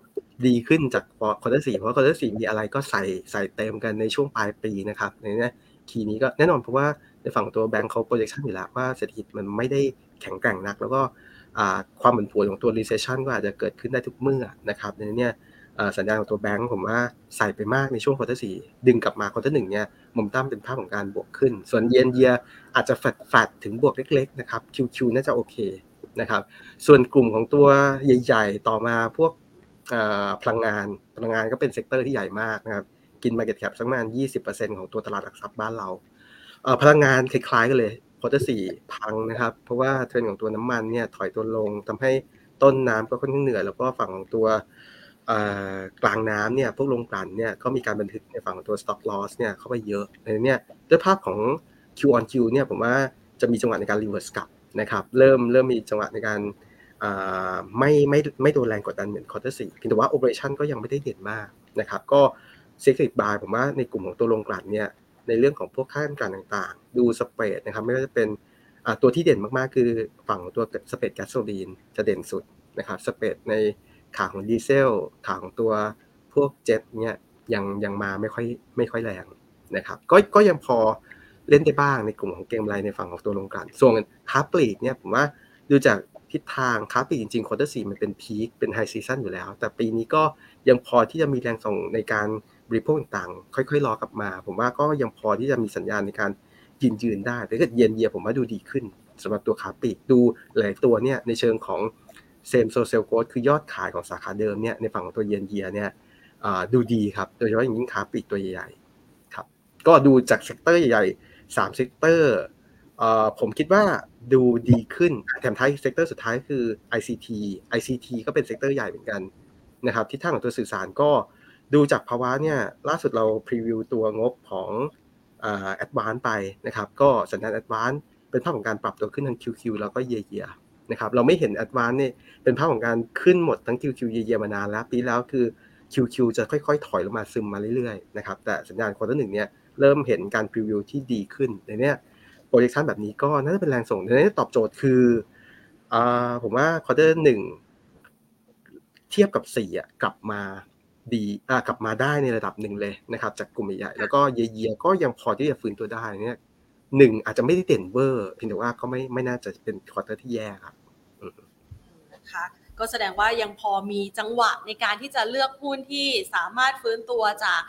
ดีขึ้นจาก quarter สี่เพราะ quarter สี่มีอะไรก็ใส่ใส่เต็มกันในช่วงปลายปีนะครับในนี้ key นี้ก็แน่นอนเพราะว่าในฝั่งตัวแบงก์เขา projection อยู่แล้วว่าเศรษฐกิจมันไม่ได้แข็งแกร่งนัก แล้วก็ ความผันผวนของตัว recession ก็อาจจะเกิดขึ้นได้ทุกเมื่อนะครับในนี้สัญญาณของตัวแบงก์ผมว่าใส่ไปมากในช่วง quarter สี่ดึงกลับมา quarter หนึ่งเนี่ยมุมตั้มเป็นภาพของการบวกขึ้น ส่วนเยนเยียอาจจะ flat flat ถึงบวกเล็กๆนะครับ QQ น่าจะโอเคนะครับส่วนกลุ่มของตัวใหญ่ ๆ ต่อมาพวกพลังงานพลังงานก็เป็น sector ที่ใหญ่มากนะครับกิน Market Cap สักประมาณ 20%ของตัวตลาดหลักทรัพย์บ้านเราพลังงานคล้ายๆกันเลย quarter สี่พังนะครับ เพราะว่าเทรนด์ของตัวน้ำมันเนี่ยถอยตัวลงทำให้ต้นน้ำก็ค่อนข้างเหนื่อยแล้วก็ฝั่งของตัวกลางน้ำเนี่ยพวกโรงกลั่นเนี่ยก็มีการบันทึกในฝั่งของตัว stock loss เนี่ยเข้าไปเยอะในนี้ด้วยภาพของ Q on Q เนี่ยผมว่าจะมีจังหวะในการ reverse กลับนะครับเริ่มเริ่มมีจังหวะในการไม่ไม่ไม่โดนแรงกดดันเหมือน quarter สี่เพียงแต่ว่า operation ก็ยังไม่ได้เด่นมากนะครับก็ selective buy ผมว่าในกลุ่มของตัวโรงกลั่นเนี่ย ในเรื่องของพวกค่าการต่างๆ ดู spread นะครับไม่ว่าจะเป็นตัวที่เด่นมากๆ คือฝั่งตัว spread gasoline จะเด่นสุดนะครับ spread ในขาของดีเซลขาของตัวพวกเจ็ตเนี่ยยังยังมาไม่ค่อยไม่ค่อยแรงนะครับก็ก็ยังพอเล่นได้บ้างในกลุ่มของเก็งกำไรในฝั่งของตัวโรงกลั่นส่วนค้าปลีกเนี่ยผมว่าดูจากทิศทางค้าปลีกจริงๆ quarter สี่มันเป็น peak เป็น high season อยู่แล้ว แต่ปีนี้ก็ยังพอที่จะมีแรงส่งในการ บริโภคต่างๆค่อยๆรอกลับมา ผมว่าก็ยังพอที่จะมีสัญญาณในการยืนยืนได้แต่ถ้าเย็นเยียผมว่าดูดีขึ้นสำหรับตัวค้าปลีกดูหลายตัวเนี่ยในเชิงของ same store sales growth คือยอดขายของสาขาเดิมเนี่ยในฝั่งของตัวเย็นเยียเนี่ยดูดีครับโดยเฉพาะอย่างยิ่งค้าปลีกตัวใหญ่ๆครับก็ดูจาก sector ใหญ่ๆสาม sector ผมคิดว่าดูดีขึ้นแถมท้าย sector สุดท้ายคือ ICT ICT ก็เป็น sector ใหญ่เหมือนกันนะครับที่ทางของตัวสื่อสารก็ ดูจากภาวะเนี่ยล่าสุดเรา preview ตัวงบของ Advance ไปนะครับก็สัญญาณ Advance เป็นภาพของการปรับตัวขึ้นทาง QQ แล้วก็เยียเยียนะครับเราไม่เห็น Advance เนี่ยเป็นภาพของการขึ้นหมดทั้ง QQ เยียเยียมานานแล้วปีแล้วคือ QQ จะค่อยๆ ถอยลงมาซึมมาเรื่อยๆนะครับแต่สัญญาณ quarter หนึ่งเนี่ยเริ่มเห็นการ preview ที่ดีขึ้นในเนี้ย projection แบบนี้ก็น่าจะเป็นแรงส่งในนี้ตอบโจทย์คือผมว่า quarter หนึ่งเทียบกับสี่อะกลับมา ดีอ่ากลับมาได้ในระดับหนึ่งเลยนะครับ จากกลุ่มใหญ่แล้วก็เยียก็ยังพอที่จะฟื้นตัวได้เนี่ยหนึ่งอาจจะไม่ได้เด่นเวอร์เพียงแต่ว่าก็ไม่ไม่น่าจะเป็น quarter ที่แย่ครับนะคะก็แสดงว่ายังพอมีจังหวะในการที่จะเลือกหุ้นที่สามารถฟื้นตัวจาก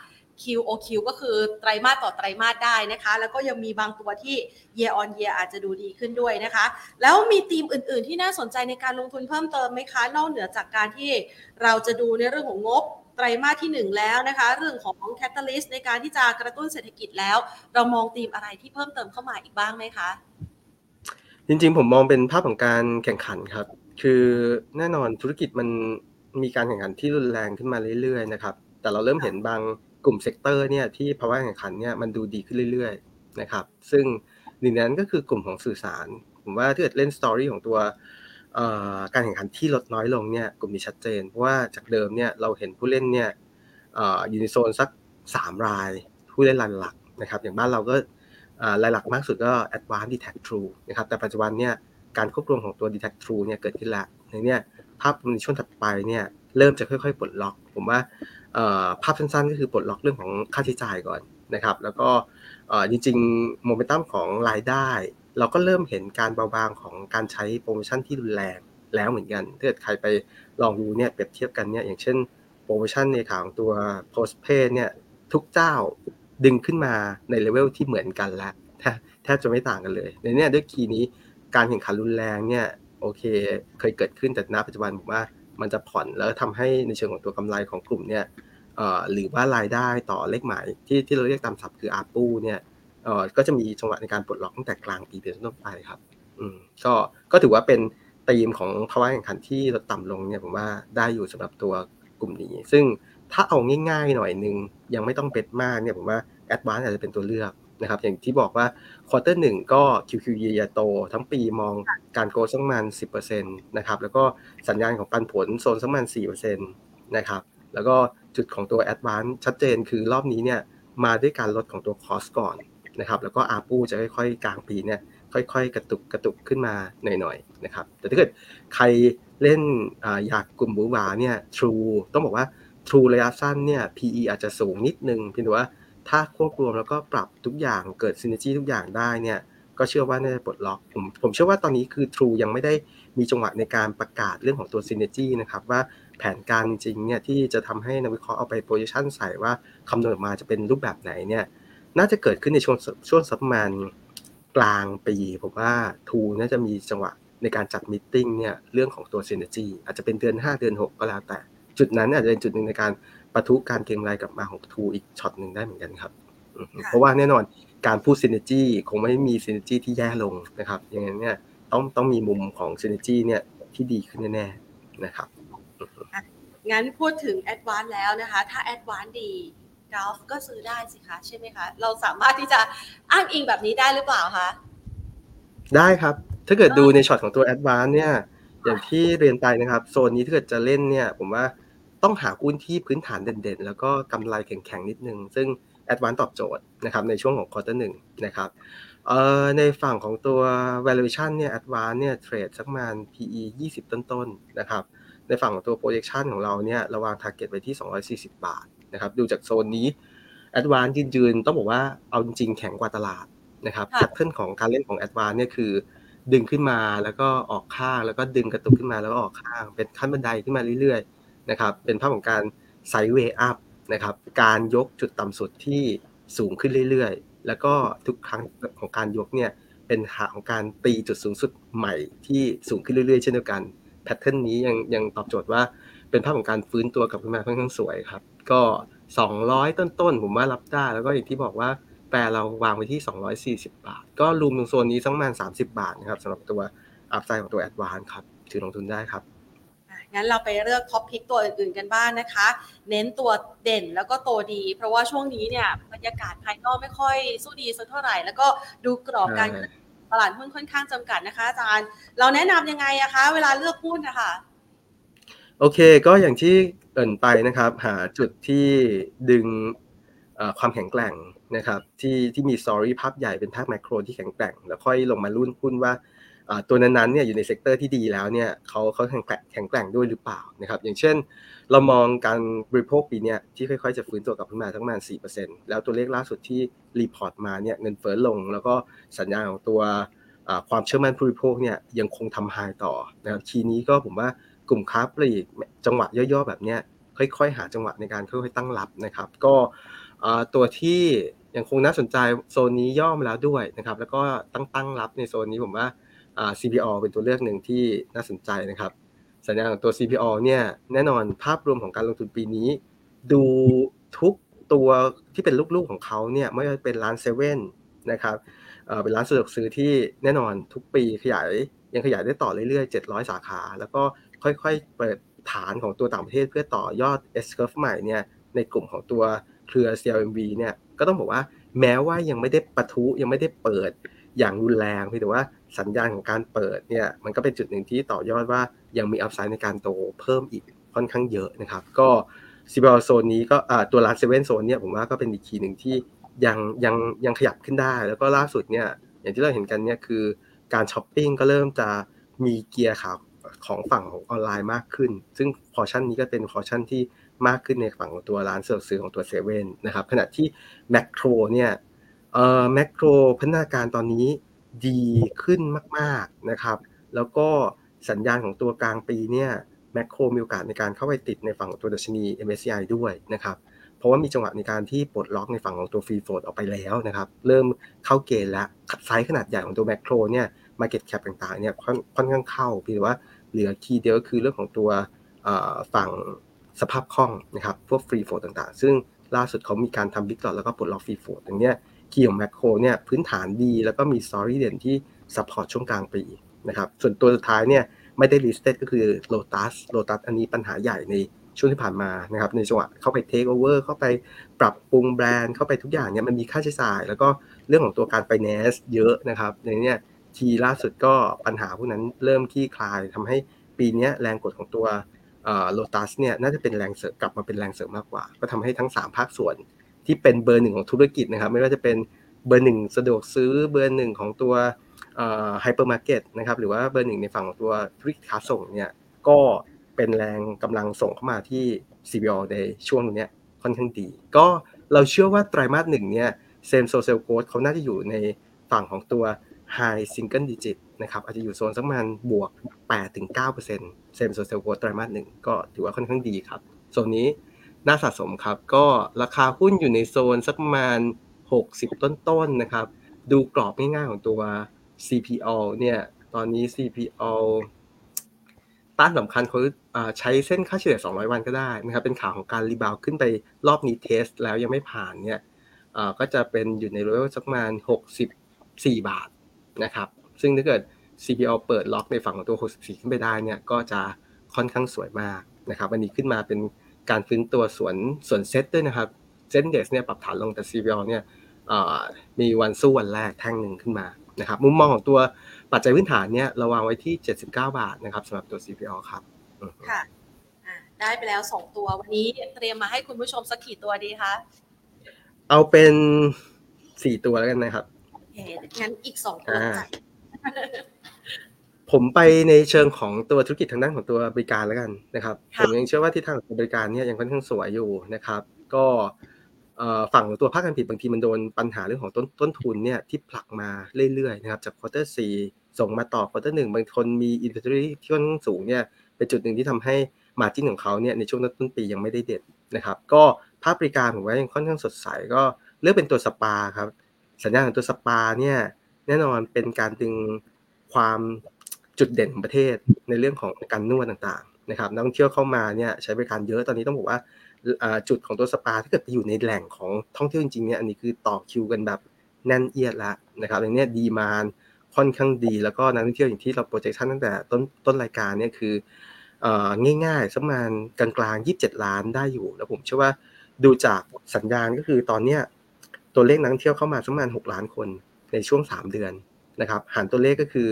QOQ ก็คือไตรมาสต่อไตรมาสได้นะคะ แล้วก็ยังมีบางตัวที่ year on year อาจจะดูดีขึ้นด้วยนะคะ แล้วมีธีมอื่น ๆ ที่น่าสนใจในการลงทุนเพิ่มเติมไหมคะ นอกเหนือจากการที่เราจะดูในเรื่องของงบ ไตรมาสที่ 1 แล้วนะคะ เรื่องของแคตตาลิสต์ในการที่จะกระตุ้นเศรษฐกิจแล้ว เรามองธีมอะไรที่เพิ่มเติมเข้ามาอีกบ้างไหมคะ จริงๆ ผมมองเป็นภาพของการแข่งขันครับ คือแน่นอนธุรกิจมันมีการแข่งขันที่รุนแรงขึ้นมาเรื่อยๆนะครับแต่เราเริ่มเห็นบางกลุ่ม sector เนี่ยที่ภาวะแข่งขันเนี่ยมันดูดีขึ้นเรื่อยๆนะครับซึ่งหนึ่งนั้นก็คือกลุ่มของสื่อสาร ผมว่าถ้าเกิดเล่น story ของตัว การแข่งขันที่ลดน้อยลงเนี่ยกลุ่มนี้ชัดเจน เพราะว่าจากเดิมเนี่ยเราเห็นผู้เล่นเนี่ยอยู่ในโซนสัก 3 ราย ผู้เล่นรายหลักนะครับอย่างบ้านเราก็รายหลักมากสุดก็ Advanced Detect True นะครับแต่ปัจจุบันเนี่ยการควบรวมของตัว Detect True เนี่ยเกิดขึ้นแล้วในเนี้ภาพในช่วงถัดไปเนี่ยเริ่มจะค่อยๆปลดล็อก ผมว่าภาพสั้นๆ ก็คือปลดล็อกเรื่องของค่าใช้จ่ายก่อนนะครับแล้วก็จริงๆโมเมนตัมของรายได้ เราก็เริ่มเห็นการเบาบางของการใช้โปรโมชั่นที่รุนแรงแล้วเหมือนกันถ้าเกิดใครไปลองดูเนี่ยเปรียบเทียบกันเนี่ยอย่างเช่นโปรโมชั่นในขาของตัว postpay เนี่ยทุกเจ้าดึงขึ้นมาในเลเวลที่เหมือนกันแล้วแทบจะไม่ต่างกันเลย ในนี้ด้วย key นี้การแข่งขันรุนแรงเนี่ยโอเคเคยเกิดขึ้นแต่ณปัจจุบันผมว่ามันจะผ่อนแล้วทำให้ในเชิงของตัวกำไรของกลุ่มเนี่ยหรือว่ารายได้ต่อเลขหมายที่ที่เราเรียกตามศัพท์คือ ARPU เนี่ย ก็จะมีจังหวะในการปลดล็อกตั้งแต่กลางปีเป็นต้นไปครับ อืมก็ก็ถือว่าเป็นธีมของภาวะแข่งขันที่ลดต่ำลงเนี่ยผมว่าได้อยู่สำหรับตัวกลุ่มนี้ ซึ่งถ้าเอาง่ายๆหน่อยนึง ยังไม่ต้อง bet มากเนี่ยผมว่า Advance อาจจะเป็นตัวเลือกนะครับ อย่างที่บอกว่า quarter หนึ่งก็ QQ เยียโต ทั้งปีมองการโกสักมาณ10%นะครับแล้วก็สัญญาณของปันผลโซนสักมาณ4%นะครับแล้วก็จุดของตัว Advance ชัดเจนคือรอบนี้เนี่ยมาด้วยการลดของตัว cost ก่อน นะครับแล้วก็ ARPU จะค่อยๆ กลางปีเนี่ยค่อยๆ กระตุกกระตุกขึ้นมาหน่อยๆนะครับแต่ถ้าเกิดใครเล่นออยากกลุ่มบูบาเนี่ย True ต้องบอกว่า True ระยะสั้นเนี่ย PE อาจจะสูงนิดนึงเพียงแต่ว่าถ้าควบรวมแล้วก็ปรับทุกอย่างเกิดซินเนจี้ทุกอย่างได้เนี่ยก็เชื่อว่าน่าจะปลดล็อกผมผมเชื่อว่าตอนนี้คือ True ยังไม่ได้มีจังหวะในการประกาศเรื่องของตัวซินเนจี้นะครับ ว่าแผนการจริงเนี่ยที่จะทำให้นักวิเคราะห์เอาไปโพซิชันใส่ว่าคำนวณออกมาจะเป็นรูปแบบไหนเนี่ย น่าจะเกิดขึ้นในช่วงช่วงสักประมาณกลางปีผมว่าทูน่าจะมีจังหวะในการจัดมิ팅เนี่ยเรื่องของตัว synergy อาจจะเป็นเดือน 5 เดือน 6 ก็แล้วแต่ จุดนั้นอาจจะเป็นจุดหนึ่งในการประทุการเก็งไรกลับมาของทูอีกช็อตหนึ่งได้เหมือนกันครับ เพราะว่าแน่นอนการพูด synergy คงไม่มี synergy ที่แย่ลงนะครับอย่างนั้นเนี่ยต้องต้องมีมุมของ synergy เนี่ยที่ดีขึ้นแน่ๆนะครับงั้นพูดถึง advance แล้วนะคะ ถ้า advance ดี กราฟก็ซื้อได้สิคะใช่ไหมคะ เราสามารถที่จะอ้างอิงแบบนี้ได้หรือเปล่าคะได้ครับ ถ้าเกิดดูในช็อตของตัว advance เนี่ย อย่างที่เรียนไปนะครับ โซนนี้ถ้าเกิดจะเล่นเนี่ย ผมว่าต้องหาหุ้นที่พื้นฐานเด่นๆ แล้วก็กำไรแข็งๆ นิดนึง ซึ่ง Advance ตอบโจทย์นะครับในช่วงของ quarter หนึ่งนะครับในฝั่งของตัว valuation เนี่ย advance เนี่ยเทรดสักประมาณ PE 20 ต้นๆ นะครับ ในฝั่งของตัว projection ของเราเนี่ยเราวาง target ไว้ที่ 240 บาท นะครับดูจากโซนนี้ advance ยืนๆต้องบอกว่าเอาจริงๆแข็งกว่าตลาดนะครับแพทเทิร์นของการเล่นของ advance เนี่ยคือ ดึงขึ้นมาแล้วก็ออกข้างแล้วก็ดึงกระตุกขึ้นมาแล้วก็ออกข้าง เป็นขั้นบันไดขึ้นมาเรื่อยๆนะครับเป็นภาพของการ sideway up นะครับการยกจุดต่ำสุดที่สูงขึ้นเรื่อยๆ แล้วก็ทุกครั้งของการยกเนี่ยเป็นภาพของการตีจุดสูงสุดใหม่ที่สูงขึ้นเรื่อยๆ เช่นเดียวกัน pattern นี้ยังยังตอบโจทย์ว่าเป็นภาพของการฟื้นตัวกลับขึ้นมาค่อนข้างสวยครับ ก็200ต้นๆ ผมว่ารับได้ แล้วก็อย่างที่บอกว่าแปรเราวางไว้ที่ 240 บาท ก็ room ตรงโซนนี้สักประมาณ 30 บาทนะครับสำหรับตัว upside ของตัว ADVANC ครับถือลงทุนได้ครับงั้นเราไปเลือก top pick ตัวอื่นๆกันบ้างนะคะ เน้นตัวเด่นแล้วก็ตัวดี เพราะว่าช่วงนี้เนี่ยบรรยากาศภายนอกไม่ค่อยสู้ดีสักเท่าไหร่ แล้วก็ดูกรอบการตลาดหุ้นค่อนข้างจำกัดนะคะอาจารย์ เราแนะนํำยังไงอะคะ เวลาเลือกหุ้นนะคะโอเค ก็อย่างที่ เกริ่นไปนะครับ หาจุดที่ดึงความแข็งแกร่งนะครับ ที่ที่มี story ภาพใหญ่เป็นภาพ macro ที่แข็งแกร่ง แล้วค่อยลงมารุ่นหุ้นว่าตัวนั้นๆเนี่ยอยู่ใน sector ที่ดีแล้วเนี่ยเขาเขาแข็งแกร่งแข็งแกร่งด้วยหรือเปล่านะครับ อย่างเช่น เรามองการบริโภคปีนี้ที่ค่อยๆ จะฟื้นตัวกลับขึ้นมาสักประมาณ4%แล้วตัวเลขล่าสุดที่ report มาเนี่ยเงินเฟ้อลง แล้วก็สัญญาณของตัวความเชื่อมั่นผู้บริโภคเนี่ยยังคงทำ high ต่อนะครับทีนี้ก็ผมว่า กลุ่มค้าปลีกจังหวะย่อๆแบบเนี้ยค่อยๆ หาจังหวะในการค่อยๆตั้งรับนะครับ ก็ตัวที่ยังคงน่าสนใจโซนนี้ย่อมาแล้วด้วยนะครับ แล้วก็ตั้งตั้งรับในโซนนี้ผมว่า CPALL เป็นตัวเลือกหนึ่งที่น่าสนใจนะครับ สัญญาณของตัว CPO เนี่ยแน่นอนภาพรวมของการลงทุนปีนี้ ดูทุกตัวที่เป็นลูกๆของเขาเนี่ยไม่ว่าเป็นร้านเซเว่นนะครับเป็นร้านสะดวกซื้อที่แน่นอนทุกปีขยายยังขยายได้ต่อเรื่อยๆ 700 สาขา แล้วก็ ค่อยๆ เปิดฐานของตัวต่างประเทศเพื่อต่อยอด S curve ใหม่เนี่ยในกลุ่มของตัวเครือ CLMV เนี่ยก็ต้องบอกว่าแม้ว่ายังไม่ได้ปะทุยังไม่ได้เปิดอย่างรุนแรงเพียงแต่ว่าสัญญาณของการเปิดเนี่ยมันก็เป็นจุดหนึ่งที่ต่อยอดว่ายังมี upside ในการโตเพิ่มอีกค่อนข้างเยอะนะครับ ก็ CPALL โซนนี้ก็ตัวร้านเซเว่นโซนเนี่ยผมว่าก็เป็นอีกทีหนึ่งที่ยังยังยังขยับขึ้นได้ แล้วก็ล่าสุดเนี่ยอย่างที่เราเห็นกันเนี่ยคือการช้อปปิ้งก็เริ่มจะมีเกียร์ขาว ของฝั่งของออนไลน์มากขึ้น ซึ่งพอชั่นนี้ก็เป็นพอชั่นที่มากขึ้นในฝั่งของตัวร้านสะดวกซื้อของตัวเซเว่นนะครับขณะที่แมคโครเนี่ยเอ่อแมคโครพัฒนาการตอนนี้ดีขึ้นมาก ๆนะครับ แล้วก็สัญญาณของตัวกลางปีเนี่ยแมคโครมีโอกาสในการเข้าไปติดในฝั่งของตัวดัชนี MSCI ด้วยนะครับเพราะว่ามีจังหวะในการที่ปลดล็อกในฝั่งของตัว free float ออกไปแล้วนะครับเริ่มเข้าเกณฑ์แล้วไซส์ขนาดใหญ่ของตัวแมคโครเนี่ย market cap ต่างๆเนี่ยค่อนข้างเข้าเพียงแต่ว่า เหลือ key เดียวก็คือเรื่องของตัวฝั่งสภาพคล่องนะครับพวก free float ต่างๆ ซึ่งล่าสุดเขามีการทำ big lot แล้วก็ปลดล็อก free float อย่างเนี้ย key ของแมคโครเนี่ยพื้นฐานดีแล้วก็มี story เด่นที่ support ช่วงกลางปีนะครับส่วนตัวสุดท้ายเนี่ยไม่ได้ listed ก็คือโลตัสโลตัสอันนี้ปัญหาใหญ่ในช่วงที่ผ่านมานะครับในจังหวะเข้าไปเทคโอเวอร์เข้าไปปรับปรุงแบรนด์เข้าไปทุกอย่างเนี่ยมันมีค่าใช้จ่าย แล้วก็เรื่องของตัวการไปแนสเยอะนะครับในเนี้ ทีล่าสุดก็ปัญหาพวกนั้นเริ่มคลี่คลายทำให้ปีนี้แรงกดของตัวโลตัสเนี่ยน่าจะเป็นแรงเสริมกลับมาเป็นแรงเสริมมากกว่า ก็ทำให้ทั้ง 3 ภาคส่วนที่เป็นเบอร์หนึ่งของธุรกิจนะครับ ไม่ว่าจะเป็นเบอร์หนึ่งสะดวกซื้อเบอร์หนึ่งของตัวไฮเปอร์มาร์เก็ตนะครับหรือว่าเบอร์หนึ่งในฝั่งของตัวธุรกิจค้าส่งเนี่ยก็เป็นแรงกำลังส่งเข้ามาที่ CPALL ในช่วงนี้ค่อนข้างดี ก็เราเชื่อว่าไตรมาสหนึ่งเนี่ยsame store sales growth เขาน่าจะอยู่ในฝั่งของตัว High Single Digit นะครับอาจจะอยู่โซนสักประมาณบวก 8-9% same store sales growth ไตรมาสหนึ่งก็ถือว่าค่อนข้างดีครับโซนนี้น่าสะสมครับก็ราคาหุ้นอยู่ในโซนสักประมาณ 60 ต้นๆนนะครับ ดูกรอบง่ายๆของตัว CPO เนี่ยตอนนี้ CPO ต้านสำคัญเขาใช้เส้นค่าเฉลี่ย 200 วันก็ได้นะครับ เป็นขาของการ rebound ขึ้นไปรอบนี้ test แล้วยังไม่ผ่านเนี่ยก็จะเป็นอยู่ในเลเวลสักประมาณ 64 บาท นะครับ ซึ่งถ้าเกิด CPO เปิดล็อกในฝั่งของตัว 64 ขึ้นไปได้เนี่ยก็จะค่อนข้างสวยมากนะครับวันนี้ขึ้นมาเป็นการฟื้นตัวสวนสวนเซ็ตด้วยนะครับ SET Index เนี่ยปรับฐานลงแต่ CPO เนี่ยมีวันสู้วันแรกแท่งหนึ่งขึ้นมานะครับมุมมองของตัวปัจจัยพื้นฐานเนี่ยเราวางไว้ที่ 79 บาทนะครับสำหรับตัว CPO ครับค่ะได้ไปแล้ว 2 ตัววันนี้เตรียมมาให้คุณผู้ชมสักกี่ตัวดีคะเอาเป็น 4 ตัวแล้วกันนะครับโอเค งั้นอีก2ตัวผมไปในเชิงของตัวธุรกิจทางด้านของตัวบริการแล้วกันนะครับ ผมยังเชื่อว่าที่ทางบริการเนี่ยยังค่อนข้างสวยอยู่นะครับ ก็ฝั่งของตัวภาคการผลิตบางทีมันโดนปัญหาเรื่องของต้นต้นทุนเนี่ยที่ผลักมาเรื่อยๆนะครับจากควอเตอร์สี่ส่งมาต่อ quarter หนึ่งบางคนมี inventory ที่ค่อนข้างสูงเนี่ยเป็นจุดหนึ่งที่ทำให้ margin ของเขาเนี่ยในช่วงต้นปียังไม่ได้เด็ดนะครับ ก็ภาพบริการผมว่ายังค่อนข้างสดใสก็เลือกเป็นตัวสปาครับ สัญญาณของตัวสปาเนี่ยแน่นอนเป็นการดึงความจุดเด่นของประเทศในเรื่องของการนวดต่างๆนะครับนักท่องเที่ยวเข้ามาเนี่ยใช้บริการเยอะตอนนี้ต้องบอกว่าจุดของตัวสปาถ้าเกิดไปอยู่ในแหล่งของท่องเที่ยวจริงๆเนี่ยอันนี้คือต่อคิวกันแบบแน่นเอียดล้วนะครับในนี้ดีมาค่อนข้างดี แล้วก็นักท่องเที่ยวอย่างที่เราโปรเจคชันตั้งแต่ต้นต้นรายการเนี่ยคือง่ายๆสักประมาณกลางๆ 27 ล้านได้อยู่ แล้วผมเชื่อว่าดูจากสัญญาณก็คือตอนเนี้ย ตัวเลขนักท่องเที่ยวเข้ามาสักประมาณ6ล้านคนในช่วง 3 เดือนนะครับ หารตัวเลขก็คือ